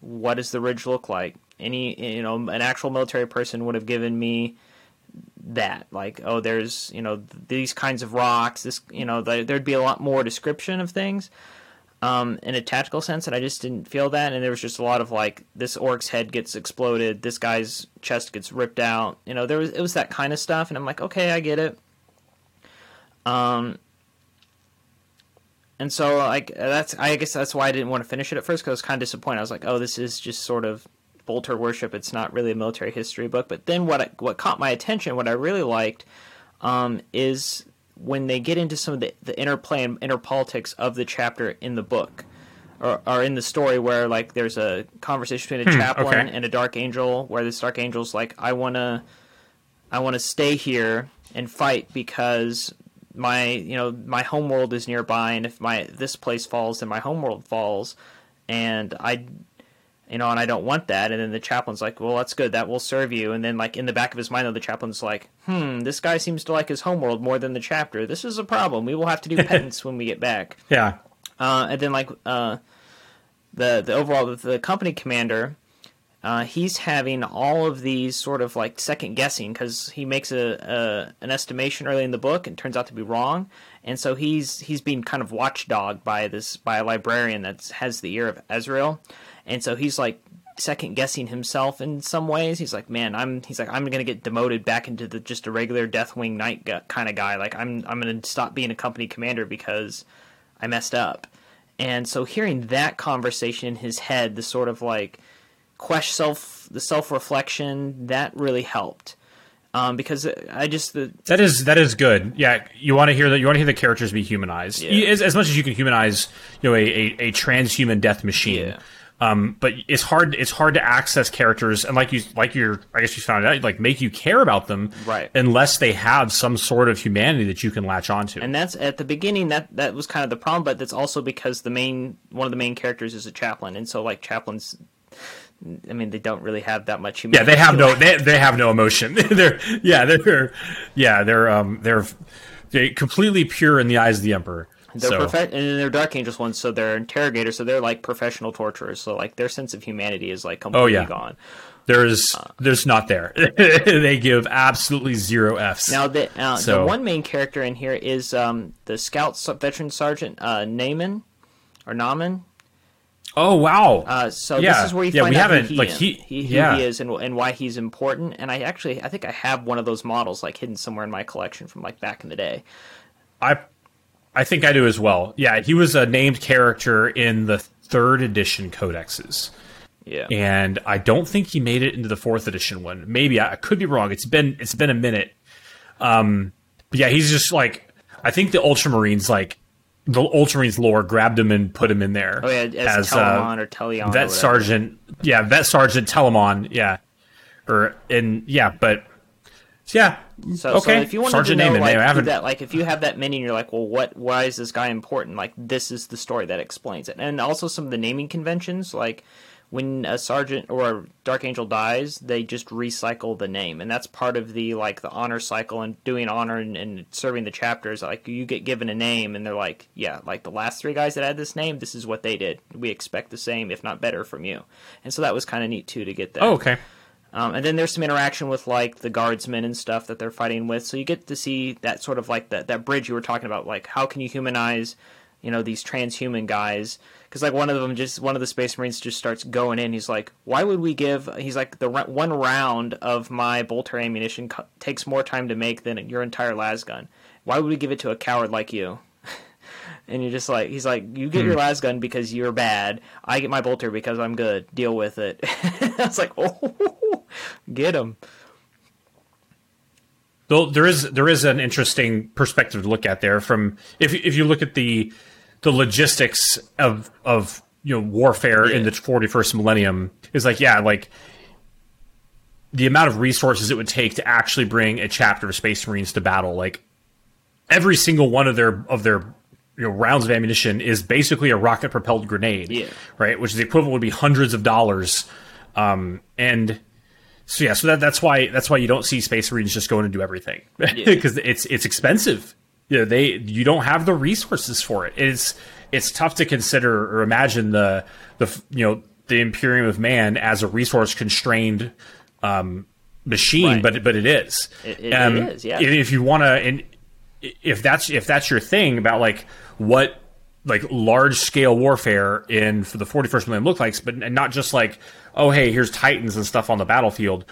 what does the ridge look like? any you know an actual military person would have given me that. Like oh there's you know these kinds of rocks this you know there'd be a lot more description of things um, in a tactical sense and i just didn't feel that. And there was just a lot of like this orc's head gets exploded this guy's chest gets ripped out. You know there was it was that kind of stuff and i'm like okay i get it. Um and so like that's i guess that's why i didn't want to finish it at first because i was kind of disappointed. I was like oh this is just sort of bolter worship. It's not really a military history book. But then what I, what caught my attention what i really liked um, is when they get into some of the, the interplay and inner politics of the chapter in the book or, or in the story where like there's a conversation between a Hmm, chaplain okay. and a dark angel where this dark angel's like i want to i want to stay here and fight because my you know my homeworld is nearby and if my this place falls then my homeworld falls. And i you know and i don't want that. And then the chaplain's like well that's good. That will serve you. And then like in the back of his mind though the chaplain's like hmm this guy seems to like his homeworld more than the chapter. This is a problem. We will have to do penance when we get back. Yeah. uh, and then like uh, the the overall the company commander, uh, he's having all of these sort of like second guessing because he makes a, a an estimation early in the book and turns out to be wrong, and so he's he's being kind of watchdog by this by a librarian that has the ear of Azrael, and so he's like second guessing himself in some ways. He's like, man, I'm he's like I'm gonna get demoted back into the just a regular Deathwing Knight kind of guy. Like I'm I'm gonna stop being a company commander because I messed up. And so hearing that conversation in his head, the sort of like question self the self reflection, that really helped. Um, because I just the That is that is good. Yeah, you want to hear that. You want to hear the characters be humanized Yeah. As, as much as you can humanize, you know, a, a, a transhuman death machine. Yeah. Um, but it's hard. It's hard to access characters, and like you, like you're, I guess you found out, like make you care about them, Right. Unless they have some sort of humanity that you can latch onto. and that's at the beginning that that was kind of the problem, but that's also because the main one of the main characters is a chaplain, and so like chaplains, I mean they don't really have that much yeah, they have no, they, they have no emotion. they're, yeah, they're, yeah, they're, um, they're, they're completely pure in the eyes of the emperor. They're so, profe- and they're Dark Angels ones, so they're interrogators, so they're like professional torturers. So like their sense of humanity is like completely yeah. gone. there's, there's not there. they give absolutely zero f's. Now the uh, So- the one main character in here is um, the Scout Veteran Sergeant uh, Naaman or Naaman. Oh wow. Uh, so Yeah. this is where you Yeah, find we out haven't- who he, like, is, he- he, who yeah. he is and, and why he's important. And I actually I think I have one of those models like hidden somewhere in my collection from like back in the day. I I think I do as well. Yeah, he was a named character in the third edition codexes. Yeah. And I don't think he made it into the fourth edition one. Maybe I, I could be wrong. It's been it's been a minute. Um but yeah, he's just like I think the Ultramarines like the Ultramarines lore grabbed him and put him in there. oh yeah, as, uh, Telemon or Telion. or vet whatever. sergeant yeah vet sergeant telemon yeah or and yeah but yeah So, okay so if you sergeant to know like haven't that, like if you have that many and you're like, well, what? Why is this guy important? Like this is the story that explains it, and also some of the naming conventions, like when a sergeant or a dark angel dies, they just recycle the name, and that's part of the like the honor cycle and doing honor and, and serving the chapters. Like you get given a name, and they're like, yeah, like the last three guys that had this name, this is what they did. We expect the same, if not better, from you, and so that was kind of neat too to get that. oh okay Um, and then there's some interaction with like the guardsmen and stuff that they're fighting with. So you get to see that sort of like that that bridge you were talking about. Like how can you humanize, you know, these transhuman guys? Because like one of them just one of the space marines just starts going in. He's like, why would we give? He's like the one round of my bolter ammunition co- takes more time to make than your entire las gun. Why would we give it to a coward like you? And you're just like, he's like, you get your hmm. las gun because you're bad. I get my bolter because I'm good. Deal with it. I was like, oh, get him. Though there is there is an interesting perspective to look at there from if you- if you look at the the logistics of of you know warfare in the 41st millennium is like yeah like the amount of resources it would take to actually bring a chapter of space marines to battle like every single one of their of their you know rounds of ammunition is basically a rocket propelled grenade Yeah. right which is the equivalent would be hundreds of dollars um and so yeah, so that, that's why that's why you don't see Space Marines just going to do everything because it's it's expensive. You know, they you don't have the resources for it. It's it's tough to consider or imagine the the you know the Imperium of Man as a resource constrained um, machine, Right. but but it is. It- it- it is, yeah. If, you want to, and if that's if that's your thing about like what like large scale warfare in for the 41st million look like, but and not just like oh hey here's titans and stuff on the battlefield,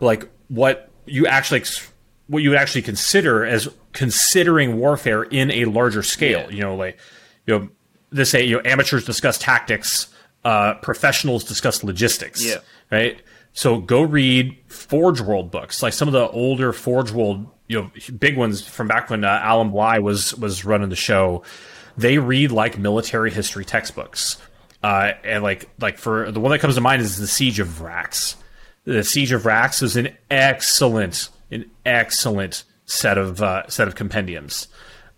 like what you actually ex- what you would actually consider as considering warfare in a larger scale. Yeah. You know, like you know this say you know amateurs discuss tactics, uh, professionals discuss logistics. Yeah. Right. So go read Forge World books, like some of the older Forge World, you know, big ones from back when uh, Alan Bligh was was running the show. They read like military history textbooks, uh, and like like for the one that comes to mind is the Siege of Vraks. The Siege of Vraks is an excellent, an excellent set of uh, set of compendiums.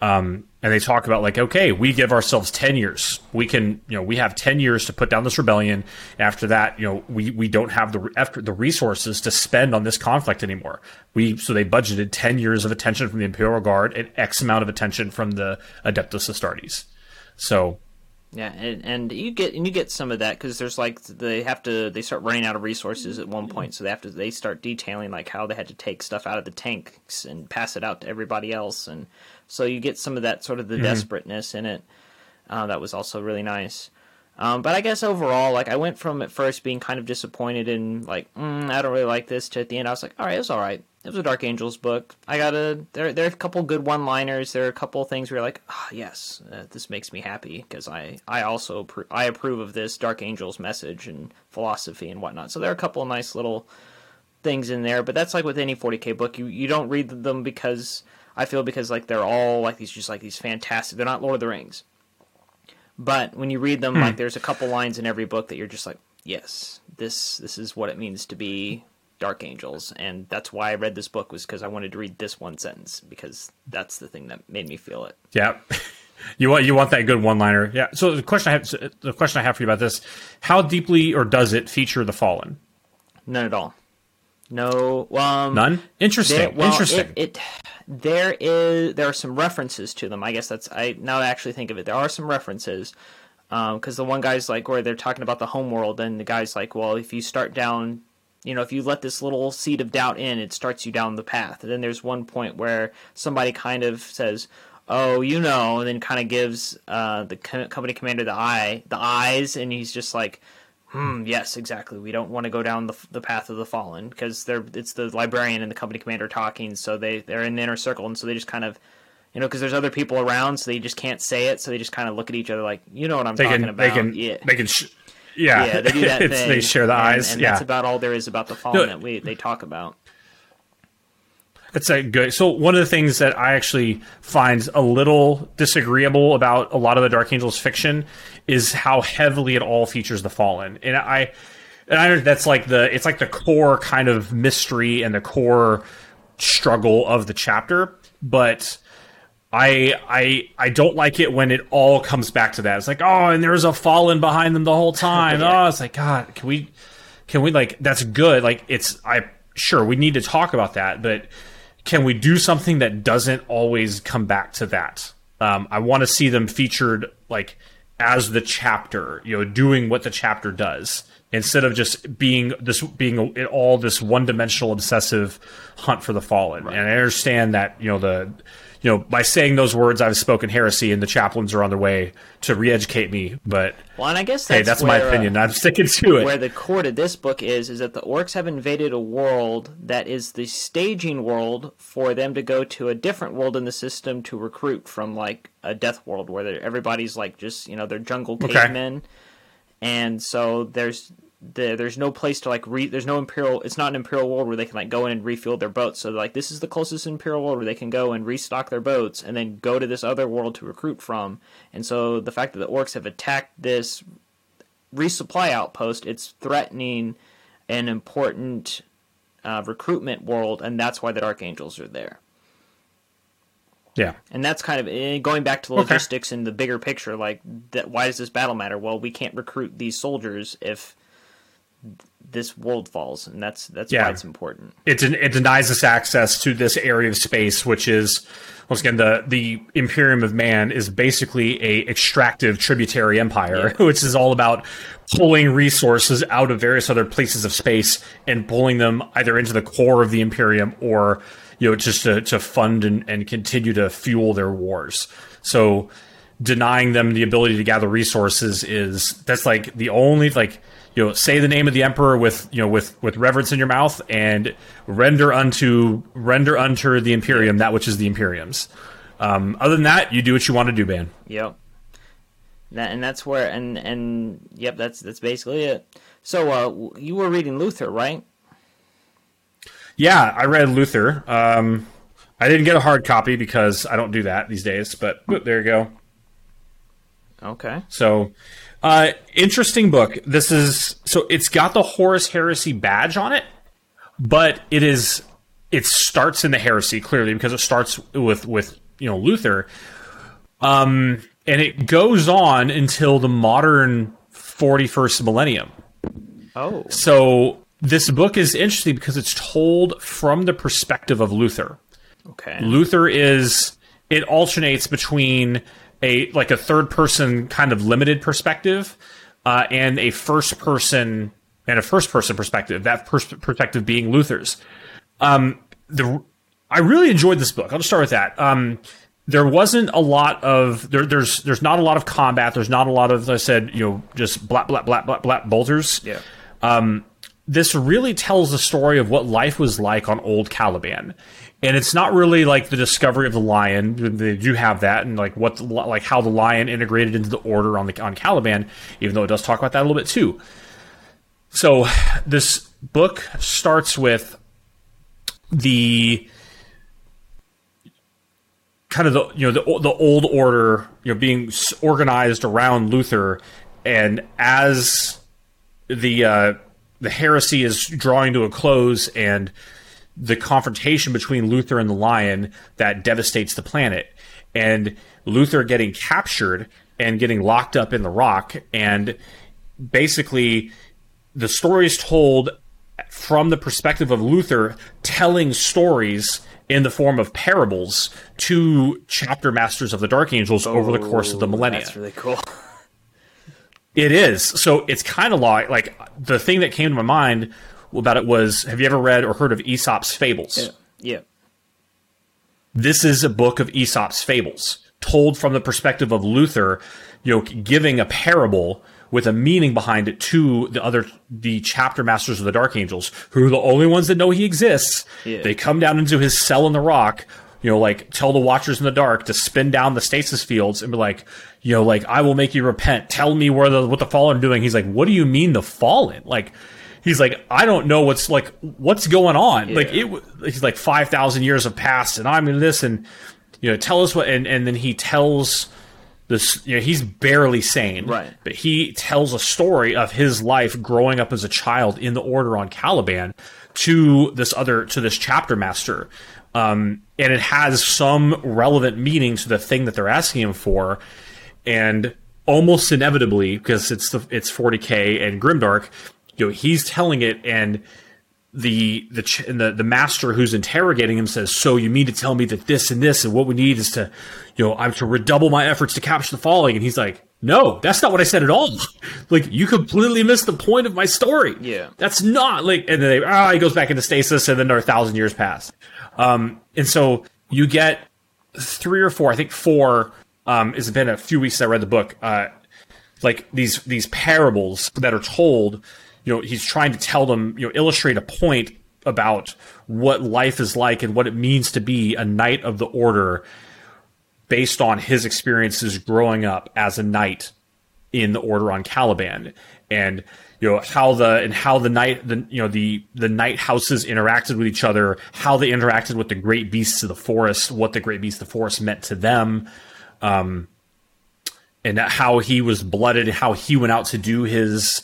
Um, and they talk about like, okay, we give ourselves ten years. We can, you know, we have ten years to put down this rebellion. After that, you know, we we don't have the after the resources to spend on this conflict anymore. We so they budgeted ten years of attention from the Imperial Guard and X amount of attention from the Adeptus Astartes. So Yeah, and, and you get and you get some of that because there's like they have to they start running out of resources at one point, so they have to they start detailing like how they had to take stuff out of the tanks and pass it out to everybody else, and so you get some of that sort of the desperateness in it. Uh, that was also really nice. Um, but I guess overall, like I went from at first being kind of disappointed and like mm, I don't really like this to at the end I was like, all right, it was all right. It was a Dark Angels book. I got a there. There are a couple good one-liners. There are a couple things where you're like, ah, yes, uh, this makes me happy because I I also I approve of this Dark Angels message and philosophy and whatnot. So there are a couple nice little things in there. But that's like with any 40k book, you you don't read them because I feel because like they're all like these just like these fantastic. They're not Lord of the Rings. But when you read them, hmm. like there's a couple lines in every book that you're just like, yes, this this is what it means to be Dark Angels, and that's why I read this book was because I wanted to read this one sentence because that's the thing that made me feel it. yeah. You want you want that good one liner, yeah. So the question I have the question I have for you about this: How deeply or does it feature the fallen? None at all. No, um, None. Interesting. There, well, Interesting. It, it there is there are some references to them. I guess that's I now I actually think of it. There are some references because the one guy's like where they're talking about the home world, and the guy's like, well, if you start down, you know, if you let this little seed of doubt in, it starts you down the path. And then there's one point where somebody kind of says. Oh, you know, and then kind of gives uh, the co- company commander the eye, the eyes, and he's just like, Hmm, yes, exactly. We don't want to go down the, the path of the fallen because they're it's the librarian and the company commander talking, so they they're in the inner circle, and so they just kind of, you know, because there's other people around, so they just can't say it, so they just kind of look at each other like, you know what I'm they talking can about? they can yeah, they can sh- yeah yeah, they do that thing. they share the and, eyes and yeah that's about all there is about the fallen No. that we they talk about. It's a good. So one of the things that I actually find a little disagreeable about a lot of the Dark Angels fiction is how heavily it all features the Fallen, and I, and I know that's like the it's like the core kind of mystery and the core struggle of the chapter, but. I I I don't like it when it all comes back to that. It's like, oh, and there's a fallen behind them the whole time. Yeah. Oh, it's like, God, can we can we like that's good. Like it's I sure we need to talk about that, but can we do something that doesn't always come back to that? Um, I want to see them featured like as the chapter, you know, doing what the chapter does instead of just being this being all this one dimensional obsessive hunt for the fallen. And I understand that you know the you know by saying those words I've spoken heresy and the chaplains are on their way to re-educate me, but Well, and I guess that's hey, that's my where, uh, opinion. I'm sticking to it. where the core to this book is is that the orcs have invaded a world that is the staging world for them to go to a different world in the system to recruit from like a death world where everybody's like just you know they're jungle Okay. cavemen and so there's the, there's no place to like re there's no imperial it's not an imperial world where they can like go in and refuel their boats so like this is the closest imperial world where they can go and restock their boats and then go to this other world to recruit from and so the fact that the orcs have attacked this resupply outpost, it's threatening an important uh, recruitment world, and that's why the Dark Angels are there. yeah. And that's kind of eh, going back to the Okay. logistics and the bigger picture. Like, that, why does this battle matter? Well, we can't recruit these soldiers if this world falls, and that's that's Yeah. why it's important. it, it denies us access to this area of space, which is once again the the Imperium of Man is basically a extractive tributary empire, which is all about pulling resources out of various other places of space and pulling them either into the core of the Imperium or you know just to, to fund and, and continue to fuel their wars. So denying them the ability to gather resources is that's like the only like you know say the name of the emperor with you know with with reverence in your mouth and render unto render unto the imperium that which is the imperium's um, other than that you do what you want to do man Yep. That, and that's where and and yep, that's that's basically it. So uh, you were reading Luther, right? yeah i read luther um, i didn't get a hard copy because i don't do that these days but but there you go Okay. So, uh, interesting book. This is so it's got the Horus Heresy badge on it, but it is it starts in the heresy clearly because it starts with with you know Luther, um, and it goes on until the modern forty first millennium. Oh. So this book is interesting because it's told from the perspective of Luther. Okay. Luther is it alternates between a like a third person kind of limited perspective uh, and a first person and a first person perspective. That pers- perspective being Luther's. Um, the I really enjoyed this book. I'll just start with that. Um, there wasn't a lot of there, there's there's not a lot of combat. There's not a lot of as I said you know just blat blat blat blat blat bolters Yeah. this really tells the story of what life was like on old Caliban. And it's not really like the discovery of the lion. They do have that, and like what, the, like how the lion integrated into the order on the on Caliban. Even though it does talk about that a little bit too. So this book starts with the kind of the you know the the old order you know being organized around Luther, and as the uh, the heresy is drawing to a close and the confrontation between Luther and the lion that devastates the planet and Luther getting captured and getting locked up in the rock and basically the story is told from the perspective of Luther telling stories in the form of parables to chapter masters of the dark angels over the course of the oh, millennia That's really cool. it is. So it's kind of like like the thing that came to my mind about it was have you ever read or heard of Aesop's fables? yeah. This is a book of Aesop's fables told from the perspective of Luther, you know, giving a parable with a meaning behind it to the other the chapter masters of the dark angels who are the only ones that know he exists. Yeah. They come down into his cell in the rock you know, like tell the watchers in the dark to spin down the stasis fields and be like, you know, like I will make you repent. Tell me where the what the fallen are doing. He's like, what do you mean the fallen? Like, he's like, I don't know what's like what's going on. Like it, he's like five thousand years have passed, and I'm in this, and you know, tell us what. And and then he tells this. You know, he's barely sane, Right. But he tells a story of his life growing up as a child in the Order on Caliban to this other to this chapter master um, and it has some relevant meaning to the thing that they're asking him for and almost inevitably because it's the it's 40k and grimdark you know he's telling it and the the ch- and the the master who's interrogating him says so you mean to tell me that this and this and what we need is to you know i'm to redouble my efforts to capture the falling? And he's like no that's not what i said at all. Like you completely missed the point of my story. Yeah. that's not like and then they ah he goes back into stasis and then there are a thousand years pass um and so you get three or four i think four um it's been a few weeks since i read the book uh like these these parables that are told you know he's trying to tell them you know illustrate a point about what life is like and what it means to be a knight of the order based on his experiences growing up as a knight in the order on Caliban. And you know how the and how the night the you know the the night houses interacted with each other how they interacted with the great beasts of the forest what the great beasts of the forest meant to them um and how he was blooded how he went out to do his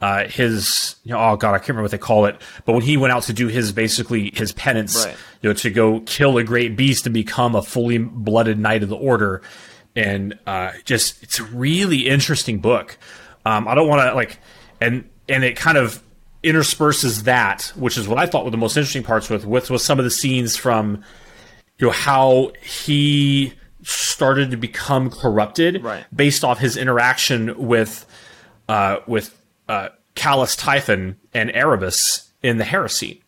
uh his you know, oh god I can't remember what they call it but when he went out to do his basically his penance Right. you know to go kill a great beast and become a fully blooded knight of the order and uh just it's a really interesting book um i don't want to like and and it kind of intersperses that, which is what I thought were the most interesting parts with with with some of the scenes from you know how he started to become corrupted Right. based off his interaction with uh, with uh, Calas Typhon and Erebus in the heresy,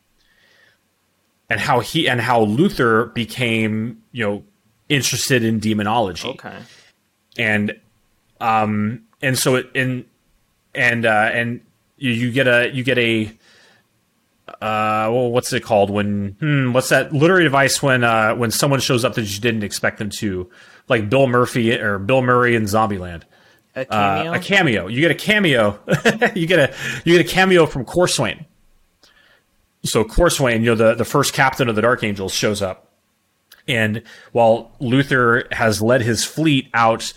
and how he and how Luther became you know interested in demonology. Okay. and um and so it and and uh and you, you get a you get a uh well what's it called when hmm, what's that literary device when uh when someone shows up that you didn't expect them to? Like Bill Murphy or Bill Murray in Zombieland A uh, cameo. a cameo? you get a cameo. You get a you get a cameo from Corswain so Corswain you know the the first captain of the Dark Angels shows up. And while Luther has led his fleet out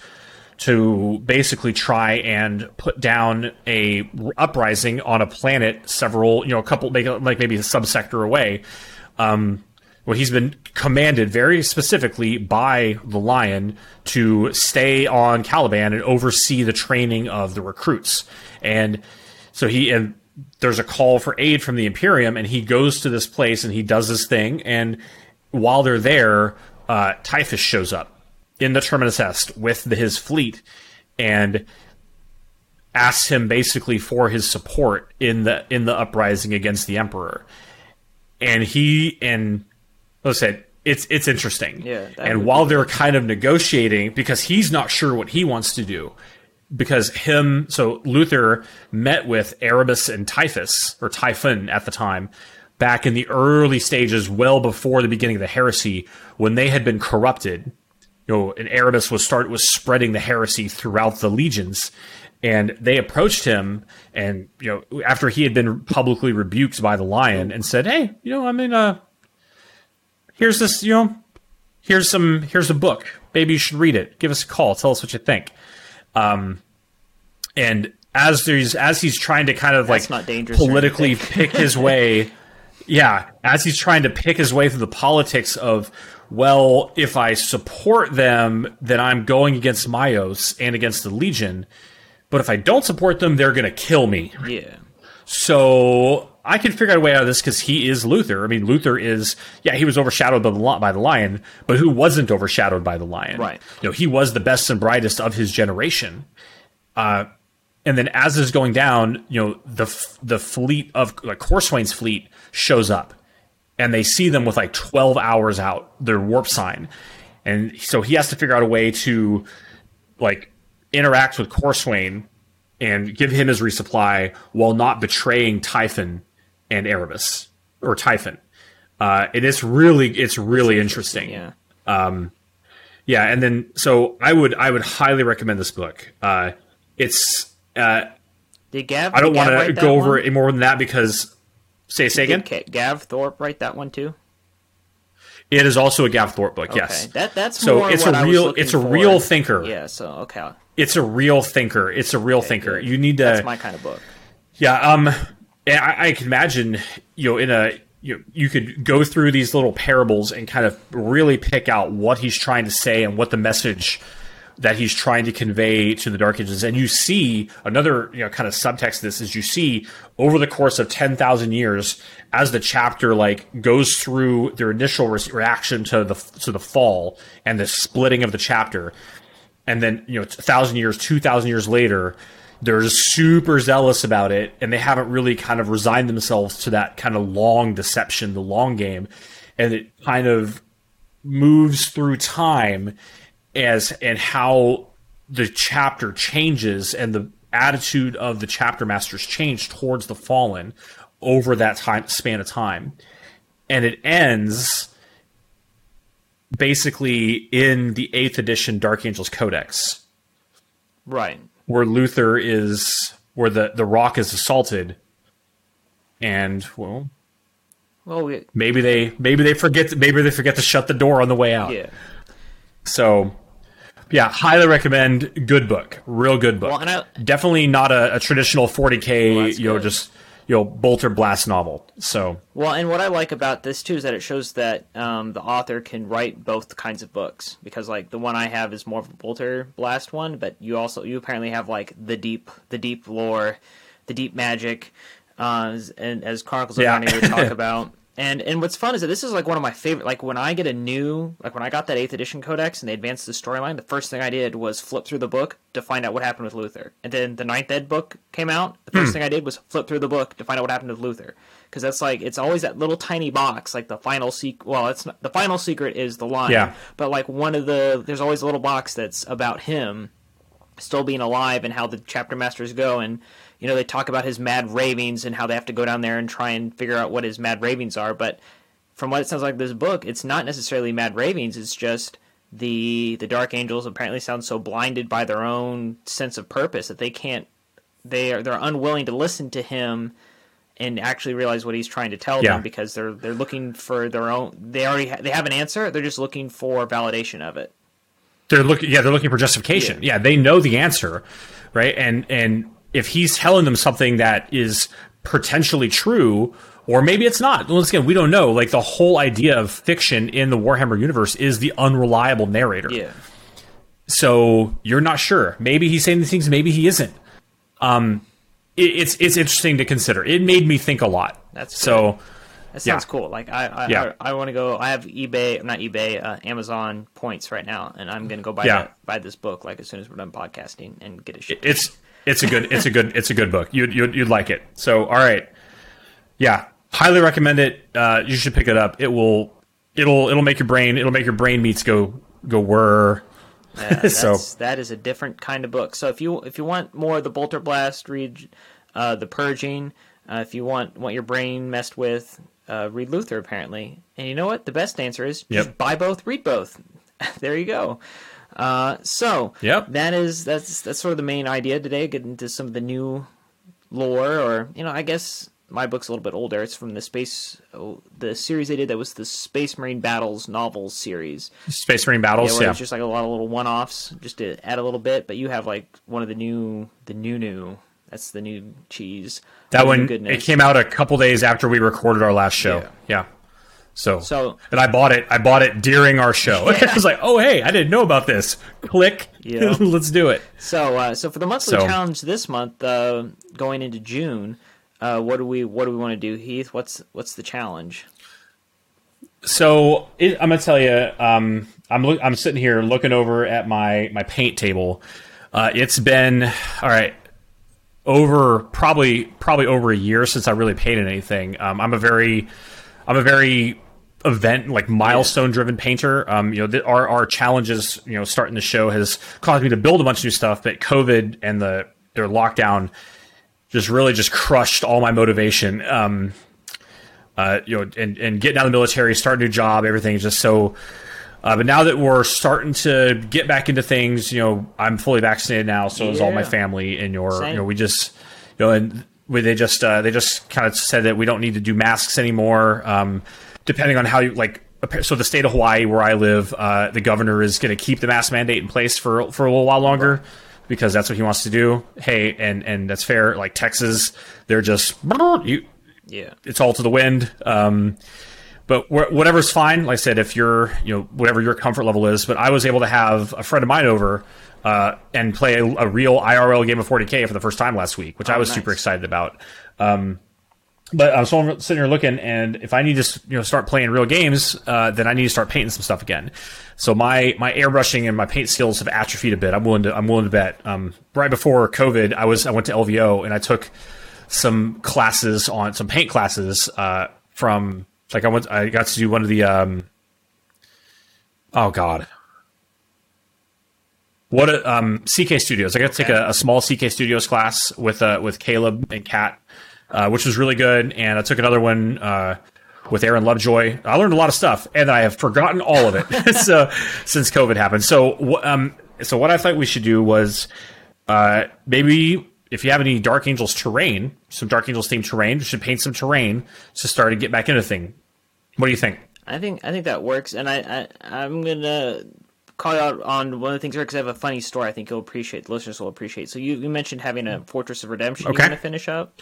to basically try and put down a uprising on a planet several, you know, a couple, like maybe a subsector away, um, well, he's been commanded very specifically by the Lion to stay on Caliban and oversee the training of the recruits. And so he and there's a call for aid from the Imperium, and he goes to this place and he does this thing. And while they're there, uh, Typhus shows up in the Terminus Est with the, his fleet and asks him basically for his support in the in the uprising against the Emperor. And he and let's say it's it's interesting. Yeah, And while they're kind of negotiating, because he's not sure what he wants to do, because him so Luther met with Erebus and Typhus or Typhon at the time back in the early stages well before the beginning of the heresy when they had been corrupted. You know and Erebus was start was spreading the heresy throughout the legions. And they approached him and you know after he had been publicly rebuked by the lion and said hey you know I mean uh here's this you know here's some here's a book. Maybe you should read it. Give us a call. Tell us what you think. Um and as there's as he's trying to kind of That's like politically pick his way yeah as he's trying to pick his way through the politics of well if i support them then i'm going against myos and against the legion. But if i don't support them they're going to kill me. Yeah. so I can figure out a way out of this because he is Luther. I mean, Luther is yeah, he was overshadowed by the by the lion, but who wasn't overshadowed by the lion? Right. You know, he was the best and brightest of his generation. Uh, and then as is going down, you know, the the fleet of like Corswain's fleet shows up, and they see them with like twelve hours out their warp sign, and so he has to figure out a way to like interact with Corswain and give him his resupply while not betraying Typhon and Erebus or Typhon. Uh, and it's really it's really interesting. Yeah. Yeah, and then so I would I would highly recommend this book. Uh, it's uh, Did Gav? I don't want to go over one? it more than that because say say again. Did Ca- Gav Thorpe write that one too? It is also a Gav Thorpe book. Yes. That that's So it's a real- it's a for. real thinker. Yeah. So okay, It's a real thinker. It's a real thinker. good. You need to that's my kind of book. Yeah, um, I, I can imagine, you know, in a you you could go through these little parables and kind of really pick out what he's trying to say and what the message that he's trying to convey to the Dark Ages. And you see another, you know, kind of subtext. to This is you see over the course of ten thousand years, as the chapter like goes through their initial re- reaction to the to the fall and the splitting of the chapter, and then you know, a thousand years, two thousand years later, they're super zealous about it, and they haven't really kind of resigned themselves to that kind of long deception, the long game, and it kind of moves through time as and how the chapter changes and the attitude of the chapter masters change towards the fallen over that time span of time. And it ends basically in the eighth edition dark angels codex. Right. Where Luther is where the the rock is assaulted, and well, Well, we, maybe they maybe they forget maybe they forget to shut the door on the way out. yeah. So, yeah, highly recommend. Good book, real good book. Well, I- Definitely not a, a traditional 40k, that's you know, good. just you know, bolter blast novel. So Well, and what I like about this too is that it shows that um, the author can write both kinds of books. Because like the one I have is more of a bolter blast one, but you also you apparently have like the deep the deep lore, the deep magic. uh, and as Chronicles of Yeah. Narnia would talk about. And and what's fun is that this is like one of my favorite. Like when I get a new, like when I got that eighth edition codex and they advanced the storyline, the first thing I did was flip through the book to find out what happened with Luther. And then the ninth ed book came out. The Hmm. first thing I did was flip through the book to find out what happened with Luther. Because that's like it's always that little tiny box, like the final secret. Well, it's not, the final secret is the line. Yeah. But like one of the, there's always a little box that's about him still being alive and how the chapter masters go and you know they talk about his mad ravings and how they have to go down there and try and figure out what his mad ravings are but from what it sounds like this book it's not necessarily mad ravings it's just the the dark angels apparently sound so blinded by their own sense of purpose that they can't they are they're unwilling to listen to him and actually realize what he's trying to tell Yeah. them because they're they're looking for their own they already ha- they have an answer they're just looking for validation of it they're looking yeah they're looking for justification yeah. they know the answer right and and if he's telling them something that is potentially true or maybe it's not once again we don't know like the whole idea of fiction in the warhammer universe is the unreliable narrator yeah so you're not sure maybe he's saying these things maybe he isn't um it, it's it's interesting to consider it made me think a lot That's so That sounds Yeah. cool. Like I, I, Yeah. I, want to go. I have eBay, not eBay, uh, Amazon points right now, and I'm gonna go buy Yeah. that, buy this book like as soon as we're done podcasting and get a shit. it's it's a good it's a good it's a good book. You'd you'd, you'd like it. So all right, yeah, highly recommend it. Uh, you should pick it up. It will it'll it'll make your brain it'll make your brain meats go go whir. Yeah, So- that is a different kind of book. So if you if you want more of the Bolter Blast, read uh, the Purging. Uh, if you want want your brain messed with, uh, read Luther. Apparently, and you know what? The best answer is Yep. just buy both, read both. there you go. Uh, so Yep. that is that's that's sort of the main idea today. Get into some of the new lore, or you know, I guess my book's a little bit older. It's from the space oh, the series they did that was the Space Marine Battles novels series. Space Marine Yeah, battles. where Yeah, it's just like a lot of little one-offs, just to add a little bit. But you have like one of the new, the new new. That's the new cheese. that The new one goodness. it came out a couple days after we recorded our last show. Yeah. Yeah. So, So- and I bought it. I bought it during our show. Yeah. I was like, oh hey, I didn't know about this. Click. Yeah. Let's do it. So, uh, so for the monthly So- challenge this month, uh, going into June, uh, what do we what do we want to do, Heath? What's what's the challenge? So it, I'm gonna tell you, um, I'm look, I'm sitting here looking over at my my paint table. Uh, it's been all right over probably probably over a year since I really painted anything. Um, I'm a very I'm a very event like milestone driven painter. Um, you know, th- our our challenges, you know, starting the show has caused me to build a bunch of new stuff, but COVID and the their lockdown just really just crushed all my motivation. Um, uh, you know, and, and getting out of the military, start a new job, everything is just so. Uh, but now that we're starting to get back into things, you know, I'm fully vaccinated now, so is all my family. And your, Same. you know, we just, you know, and we, they just uh, they just kind of said that we don't need to do masks anymore. Um, depending on how you like. So the state of Hawaii, where I live, uh, the governor is going to keep the mask mandate in place for for a little while longer because that's what he wants to do. Hey, and and that's fair. Like Texas, they're just you Yeah, it's all to the wind. Um, but wh- whatever's fine. Like I said, if you're, you know, whatever your comfort level is. But I was able to have a friend of mine over uh, and play a, a real IRL game of 40k for the first time last week, which I was super excited about. Um, but uh, I'm sitting here looking, and if I need to, you know, start playing real games, uh, then I need to start painting some stuff again. So my my airbrushing and my paint skills have atrophied a bit. I'm willing to I'm willing to bet. Um, right before COVID, I was I went to LVO and I took some classes on some paint classes uh, from like I went I got to do one of the um, oh god what a, um, CK Studios I got to take a, a small CK Studios class with uh, with Caleb and Kat uh, which was really good and I took another one uh, with Aaron Lovejoy I learned a lot of stuff and I have forgotten all of it so since COVID happened so um, so what I thought we should do was uh, maybe if you have any Dark Angels terrain, some Dark Angels themed terrain, we should paint some terrain to start to get back into thing. What do you think? I think I think that works, and I, I I'm gonna call you out on one of the things here because I have a funny story. I think you'll appreciate. The listeners will appreciate. So you, you mentioned having a Fortress of Redemption. Okay. You want to finish up,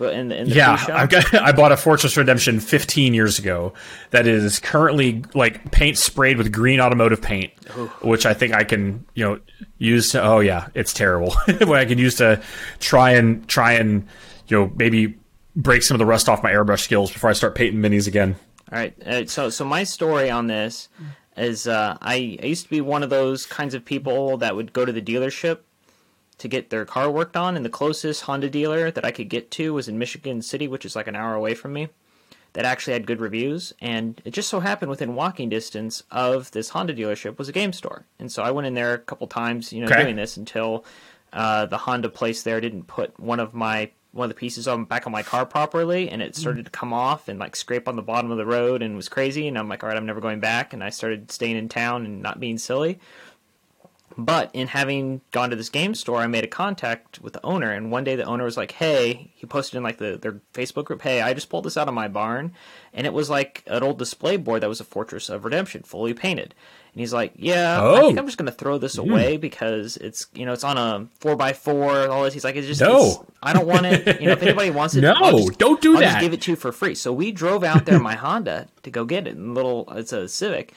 but in the in the Yeah. I've got. I bought a Fortress Redemption 15 years ago. That is currently like paint sprayed with green automotive paint, which I think I can you know use to. Oh yeah, it's terrible. what I can use to try and try and you know maybe break some of the rust off my airbrush skills before I start painting minis again. All right. Uh, so, so my story on this is uh, I, I used to be one of those kinds of people that would go to the dealership to get their car worked on, and the closest Honda dealer that I could get to was in Michigan City, which is like an hour away from me. That actually had good reviews, and it just so happened within walking distance of this Honda dealership was a game store, and so I went in there a couple times, you know, Okay. doing this until uh, the Honda place there didn't put one of my one of the pieces on back on my car properly, and it started to come off and like scrape on the bottom of the road, and was crazy. And I'm like, all right, I'm never going back. And I started staying in town and not being silly. But in having gone to this game store, I made a contact with the owner, and one day the owner was like, "Hey," he posted in like the their Facebook group, "Hey, I just pulled this out of my barn, and it was like an old display board that was a Fortress of Redemption, fully painted." And he's like, "Yeah, I Oh. think I'm just gonna throw this hmm. away because it's you know it's on a four by four. All this." He's like, "It's just No. it's- I don't want it. You know, if anybody wants it, No, I'll just- don't do I'll Just that. give it to you for free." So we drove out there in my Honda to go get it. And little, it's a Civic,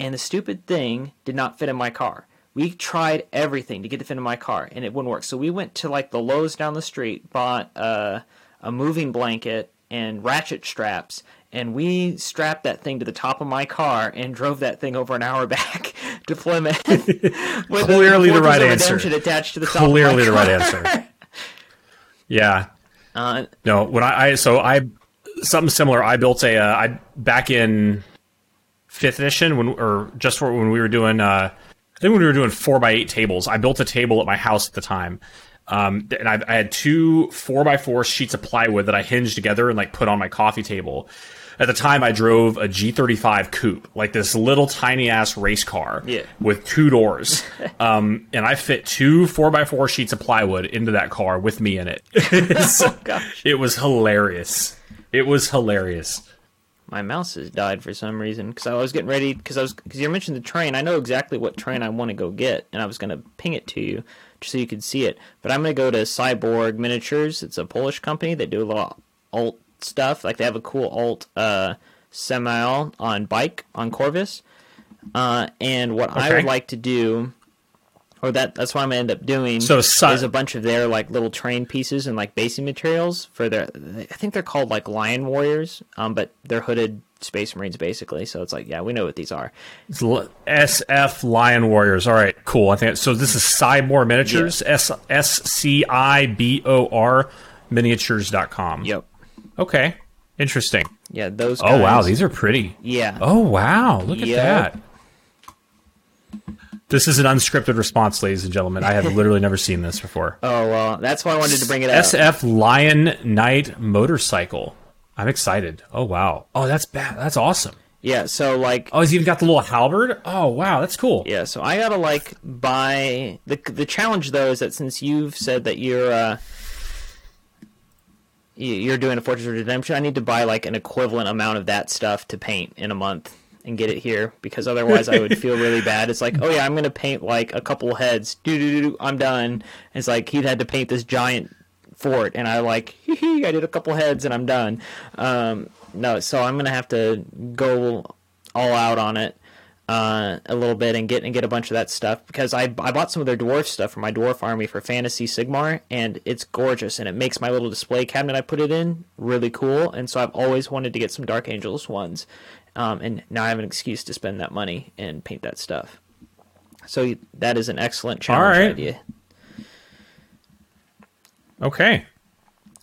and the stupid thing did not fit in my car. We tried everything to get the fit in my car, and it wouldn't work. So we went to like the Lowe's down the street, bought uh, a moving blanket and ratchet straps, and we strapped that thing to the top of my car and drove that thing over an hour back to Plymouth. with Clearly the right answer. Attached to the top. Clearly the right answer. Yeah. Uh, No, when I, I so I something similar. I built a uh, I back in fifth edition when or just for when we were doing uh, think when we were doing four by eight tables. I built a table at my house at the time. Um, and I, I had two four by four sheets of plywood that I hinged together and like put on my coffee table. At the time, I drove a G35 coupe, like this little tiny ass race car Yeah. with two doors. um, and I fit two four by four sheets of plywood into that car with me in it. So- gosh. it was hilarious. It was hilarious. My mouse has died for some reason because I was getting ready because I was because you mentioned the train. I know exactly what train I want to go get, and I was going to ping it to you just so you could see it. But I'm going to go to Scibor Miniatures. It's a Polish company. They do a lot of alt stuff. Like they have a cool alt uh, semi on bike on Corvex. Uh, and what I would like to do, or that that's what I'm gonna end up doing. So is a bunch of their like little train pieces and like basing materials for their. I think they're called like Lion Warriors, um, but they're hooded Space Marines basically. So it's like, yeah, we know what these are. It's L- SF Lion Warriors. All right, cool. I think so. This is Scibor Miniatures. S S C I B O R miniatures.com. Yep. Okay. Interesting. Yeah, those. Oh wow, these are pretty. Yeah. Oh wow, look at that. This is an unscripted response, ladies and gentlemen. I have literally never seen this before. Oh well, that's why I wanted to bring it up. SF Lion Knight motorcycle. I'm excited. Oh wow. Oh, that's bad. That's awesome. Yeah. So like, Oh, he's even got the little halberd. Oh wow, that's cool. Yeah, so I gotta like buy the the challenge though is that since you've said that you're uh you- you're doing a Fortress of Redemption, I need to buy like an equivalent amount of that stuff to paint in a month and get it here because otherwise I would feel really bad. It's like, oh yeah, I'm gonna paint like a couple heads. Do do do. I'm done. It's like he had to paint this giant fort, and I like, hee I did a couple heads and I'm done. Um, no, so I'm gonna have to go all out on it uh, a little bit and get and get a bunch of that stuff because I I bought some of their dwarf stuff for my dwarf army for Fantasy Sigmar and it's gorgeous and it makes my little display cabinet I put it in really cool and so I've always wanted to get some Dark Angels ones um, and now I have an excuse to spend that money and paint that stuff. So that is an excellent challenge right. idea. Okay.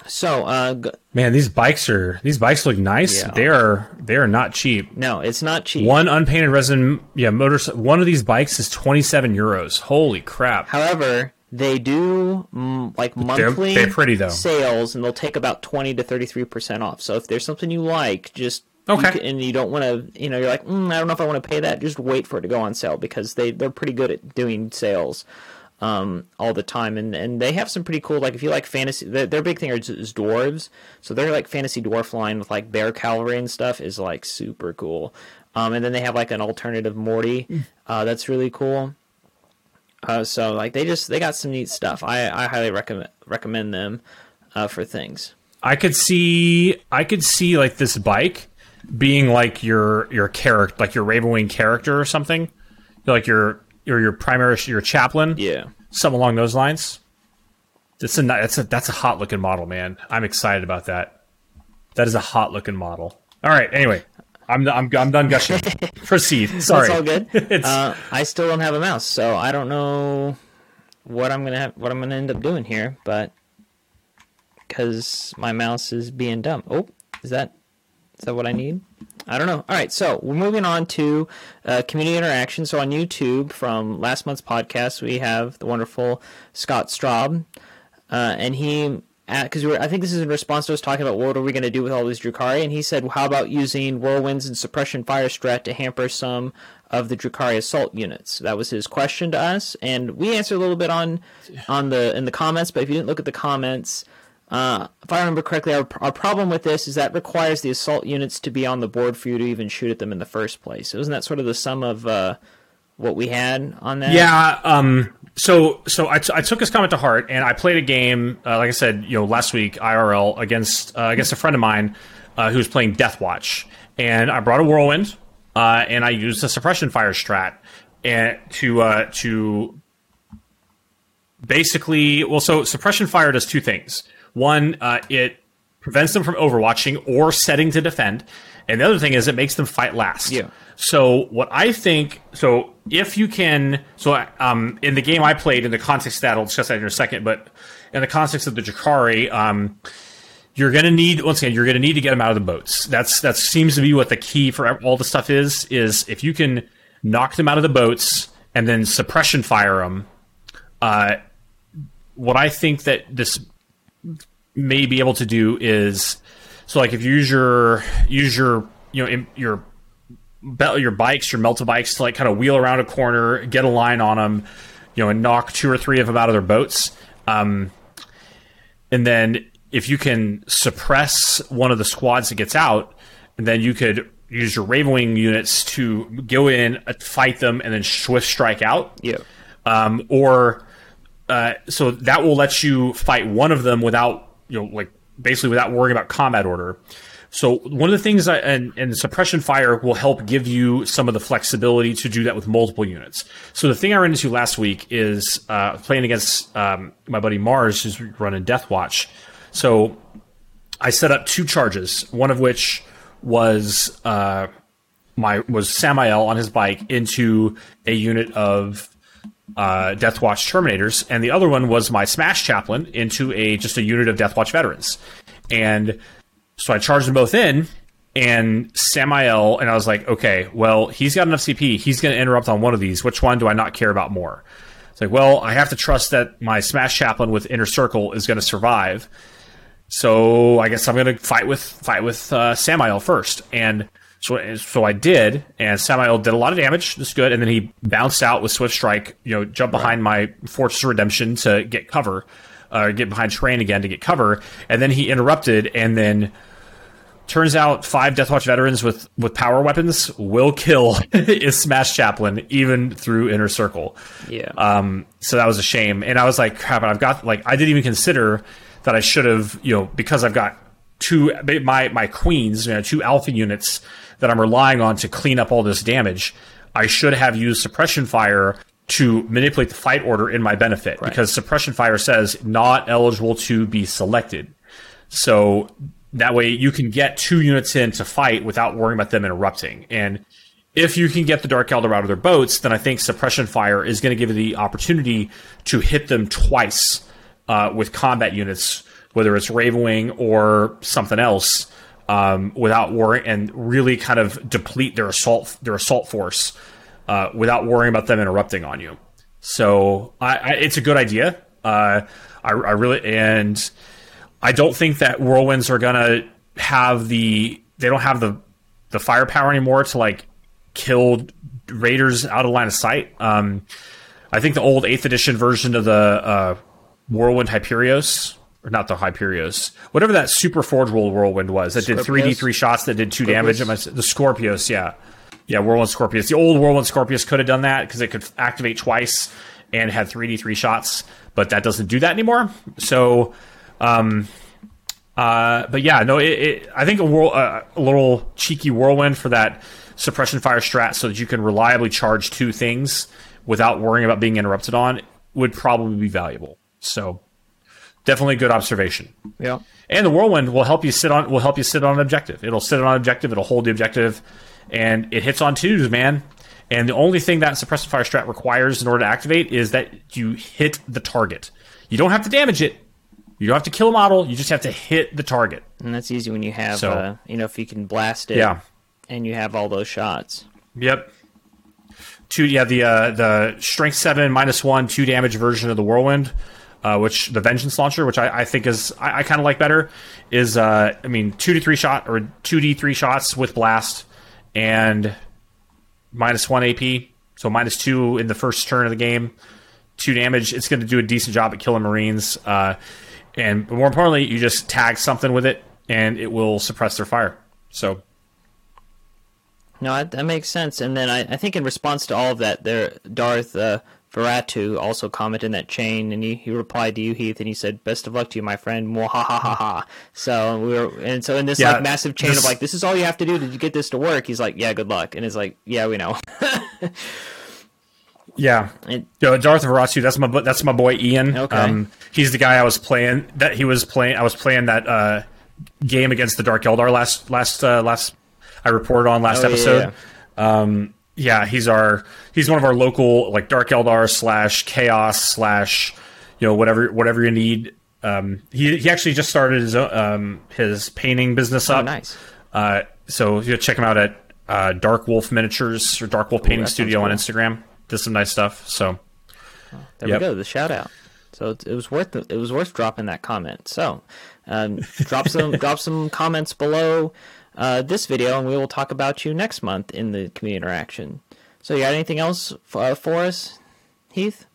So uh, g- Man, these bikes are these bikes look nice. Yeah. They are they are not cheap. no, it's not cheap. One unpainted resin, yeah, motor. One of these bikes is twenty seven euros. Holy crap! However, they do mm, like monthly they're pretty, though. sales, and they'll take about twenty to thirty three percent off. So if there's something you like, just you Okay. can- and you don't want to, you know, you're like, mm, I don't know if I want to pay that. Just wait for it to go on sale because they they're pretty good at doing sales um, all the time, and and they have some pretty cool. Like if you like fantasy, their, their big thing is, is dwarves. So their like fantasy dwarf line with like bear cavalry and stuff is like super cool. Um, and then they have like an alternative Morty uh, that's really cool. Uh, so like they just they got some neat stuff. I, I highly recommend recommend them uh, for things. I could see I could see like this bike being like your your character, like your Ravenwing character or something, like your your your primary your chaplain, Yeah. something along those lines. That's a that's a that's a hot looking model, man. I'm excited about that. That is a hot looking model. All right. Anyway, I'm I'm I'm done gushing. Proceed. Sorry. it's all good. uh, I still don't have a mouse, so I don't know what I'm gonna have, what I'm gonna end up doing here, but because my mouse is being dumb. Oh, is that is that what I need? I don't know. All right, so we're moving on to uh, community interaction. So on YouTube, from last month's podcast, we have the wonderful Scott Straub, uh, and he because we were, I think this is in response to us talking about what are we going to do with all these Drukhari, and he said, well, how about using whirlwinds and suppression fire strat to hamper some of the Drukhari assault units? That was his question to us, and we answered a little bit on on the in the comments. But if you didn't look at the comments, uh, if I remember correctly, our, our problem with this is that requires the assault units to be on the board for you to even shoot at them in the first place. Isn't that sort of the sum of uh, what we had on that? Yeah. Um, so so I, t- I took his comment to heart, and I played a game, uh, like I said, you know, last week IRL against uh, against a friend of mine uh, who was playing Death Watch, and I brought a whirlwind, and I used a suppression fire strat, and to to basically, well, so suppression fire does two things. One, uh, it prevents them from overwatching or setting to defend. And the other thing is it makes them fight last. Yeah. So what I think, so if you can, so um, in the game I played, in the context of that, I'll discuss that in a second, but in the context of the Drukhari, um, you're going to need once again you're going to need to get them out of the boats. That's that seems to be what the key for all the stuff is. Is if you can knock them out of the boats and then suppression fire them. Uh, what I think that this may be able to do is so like if you use your use your you know your your bikes your melta bikes to like kind of wheel around a corner get a line on them you know and knock two or three of them out of their boats um, and then if you can suppress one of the squads that gets out then you could use your ravenwing units to go in uh, fight them and then swift strike out. Yeah um, or uh, so that will let you fight one of them without you know, like basically without worrying about combat order. So one of the things I, and, and suppression fire will help give you some of the flexibility to do that with multiple units. So the thing I ran into last week is uh, playing against um, my buddy Mars, who's running Death Watch. So I set up two charges, one of which was uh, my was Sammael on his bike into a unit of uh, Death Watch Terminators, and the other one was my Smash Chaplain into a just a unit of Death Watch veterans. And so I charged them both in, and Sammael, and I was like, okay, well, he's got enough CP. He's going to interrupt on one of these. Which one do I not care about more? It's like, well, I have to trust that my Smash Chaplain with Inner Circle is going to survive. So I guess I'm going to fight with fight with uh, Sammael first, and so, so I did, and Sammael did a lot of damage. That's good. And then he bounced out with Swift Strike, you know, jump behind my Fortress Redemption to get cover, uh, get behind terrain again to get cover. And then he interrupted, and then turns out five Deathwatch veterans with, with power weapons will kill his Smash Chaplain even through Inner Circle. Yeah. Um, so that was a shame. And I was like, crap, I've got, like, I didn't even consider that I should have, you know, because I've got two, my, my queens, you know, two alpha units that I'm relying on to clean up all this damage, I should have used suppression fire to manipulate the fight order in my benefit right. because suppression fire says not eligible to be selected. So that way you can get two units in to fight without worrying about them interrupting. And if you can get the Dark Eldar out of their boats, then I think suppression fire is going to give you the opportunity to hit them twice uh, with combat units, whether it's Ravenwing or something else um, without worrying and really kind of deplete their assault their assault force uh, without worrying about them interrupting on you. So I, I, it's a good idea. Uh, I, I, really and I don't think that whirlwinds are gonna have the they don't have the the firepower anymore to like kill raiders out of line of sight. Um, I think the old eighth edition version of the uh, Whirlwind Hyperios or not the Hyperios, whatever that super Forge World Whirlwind was that did three D three shots that did two Scorpius? damage. The Scorpius, yeah, yeah, Whirlwind Scorpius. The old Whirlwind Scorpius could have done that because it could activate twice and had three D three shots, but that doesn't do that anymore. So, um, uh, but yeah, no, it, it, I think a, whirl, uh, a little cheeky whirlwind for that suppression fire strat, so that you can reliably charge two things without worrying about being interrupted on, would probably be valuable. So definitely a good observation. Yeah. And the whirlwind will help you sit on will help you sit on an objective. It'll sit on an objective. It'll hold the objective, and it hits on twos, man. And the only thing that suppressive fire strat requires in order to activate is that you hit the target. You don't have to damage it. You don't have to kill a model. You just have to hit the target. And that's easy when you have, So- uh, you know, if you can blast it Yeah. and you have all those shots. Yep. Two, yeah, the uh, the strength seven minus one two damage version of the whirlwind, uh, which the vengeance launcher, which I, I think is I, I kind of like better, is uh, I mean two to three shot or two d three shots with blast and minus one AP, so minus two in the first turn of the game, two damage. It's going to do a decent job at killing marines, uh, and more importantly, you just tag something with it and it will suppress their fire. So No, that, that makes sense. And then I, I think in response to all of that, there Darth uh, Veratu also commented in that chain, and he, he replied to you, Heath, and he said, "Best of luck to you, my friend." Mwahahaha. So we were, and so in this Yeah, like massive chain this- of like, this is all you have to do to get this to work. He's like, "Yeah, good luck," and it's like, "Yeah, we know." Yeah, And- Yo, Darth Varatsu, that's my that's my boy Ian. Okay. Um, he's the guy I was playing. That he was playing. I was playing that uh, game against the Dark Eldar last last uh, last. I reported on last Oh, yeah, episode. Um, yeah, he's our he's one of our local like Dark Eldar slash Chaos slash you know whatever whatever you need. Um, he he actually just started his um, his painting business up. oh, nice. Uh, so you check him out at uh, Dark Wolf Miniatures or Dark Wolf Painting sounds Studio on. Instagram. Does some nice stuff. So There Yep. we go. The shout out. So it, it was worth it was worth dropping that comment. So um, drop some drop some comments below uh, this video, and we will talk about you next month in the community interaction. So you got anything else uh, for us, Heath?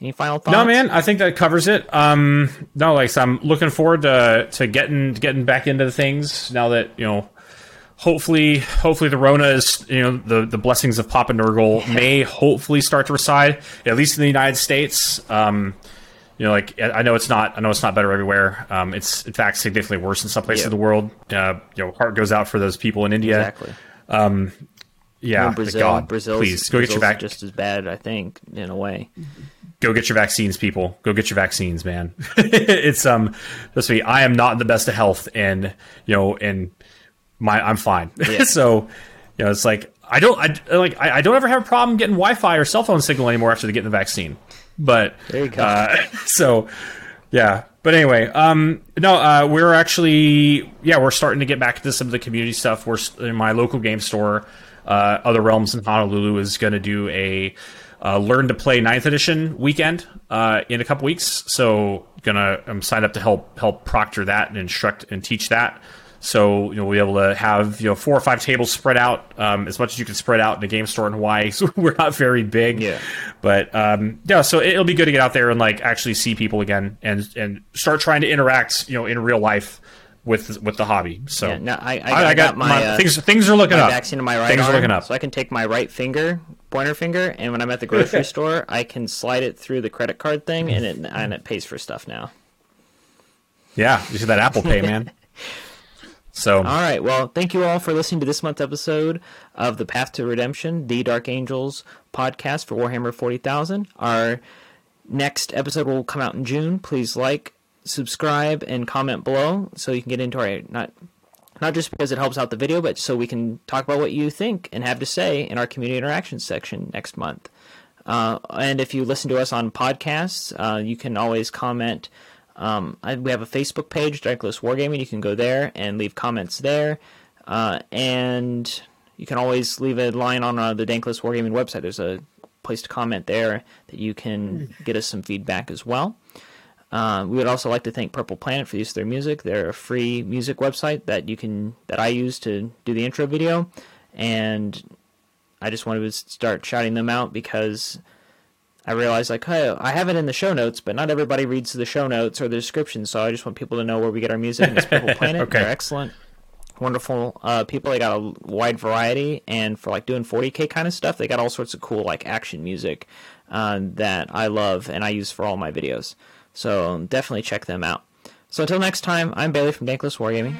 Any final thoughts? No, man, I think that covers it. Um, no, like so I'm looking forward to to getting getting back into the things now that you know. Hopefully, hopefully the Rona is you know the the blessings of Papa Nurgle may hopefully start to reside at least in the United States. Um, you know, like I know it's not I know it's not better everywhere. Um, it's in fact significantly worse in some places Yeah. of the world. Uh, you know, heart goes out for those people in India. Exactly. Yeah, In Brazil, God, Brazil's, please go get your Brazil's vac- just as bad, I think, in a way. go get your vaccines, people. Go get your vaccines, man. it's um, let's see. I am not in the best of health, and you know, and my I'm fine. Yeah. so, you know, it's like I don't, I like, I, I don't ever have a problem getting Wi-Fi or cell phone signal anymore after they get the vaccine. But There you go. Uh, so, yeah. But anyway, um, no, uh, we're actually, yeah, we're starting to get back into some of the community stuff. We're in my local game store. Uh, Other Realms in Honolulu is going to do a uh, learn to play ninth edition weekend uh, in a couple weeks. So gonna I'm signed up to help help proctor that and instruct and teach that. So you know we'll be able to have you know four or five tables spread out um, as much as you can spread out in a game store in Hawaii. So we're not very big, Yeah. But um, yeah, so it- it'll be good to get out there and like actually see people again and and start trying to interact you know in real life with with the hobby. So Yeah, no, I- I- I got my, uh, things things are looking up. vaccine in my right things arm, are looking up. so I can take my right finger, pointer finger, and when I'm at the grocery store, I can slide it through the credit card thing, and it and it pays for stuff now. Yeah, you see that Apple Pay, man. So All right. Well, thank you all for listening to this month's episode of the Path to Redemption, the Dark Angels podcast for Warhammer 40,000. Our next episode will come out in June. Please like, subscribe, and comment below so you can get into our not not just because it helps out the video, but so we can talk about what you think and have to say in our community interactions section next month. Uh, and if you listen to us on podcasts, uh, you can always comment. Um, I, we have a Facebook page, Dank Lists Wargaming. You can go there and leave comments there. Uh, and you can always leave a line on uh, the Dank Lists Wargaming website. There's a place to comment there that you can get us some feedback as well. Uh, we would also like to thank Purple Planet for the use of their music. They're a free music website that you can that I use to do the intro video, and I just wanted to start shouting them out because I realized like, hey, I have it in the show notes, but not everybody reads the show notes or the description. So I just want people to know where we get our music. And it's Purple Planet. Okay. They're excellent, wonderful uh, people. They got a wide variety, and for like doing 40k kind of stuff, they got all sorts of cool like action music uh, that I love and I use for all my videos. So definitely check them out. So until next time, I'm Bailey from Dankless Wargaming.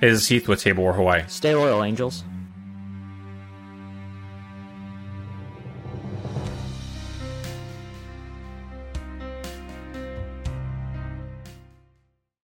is Heath with Table War Hawaii. Stay loyal, angels.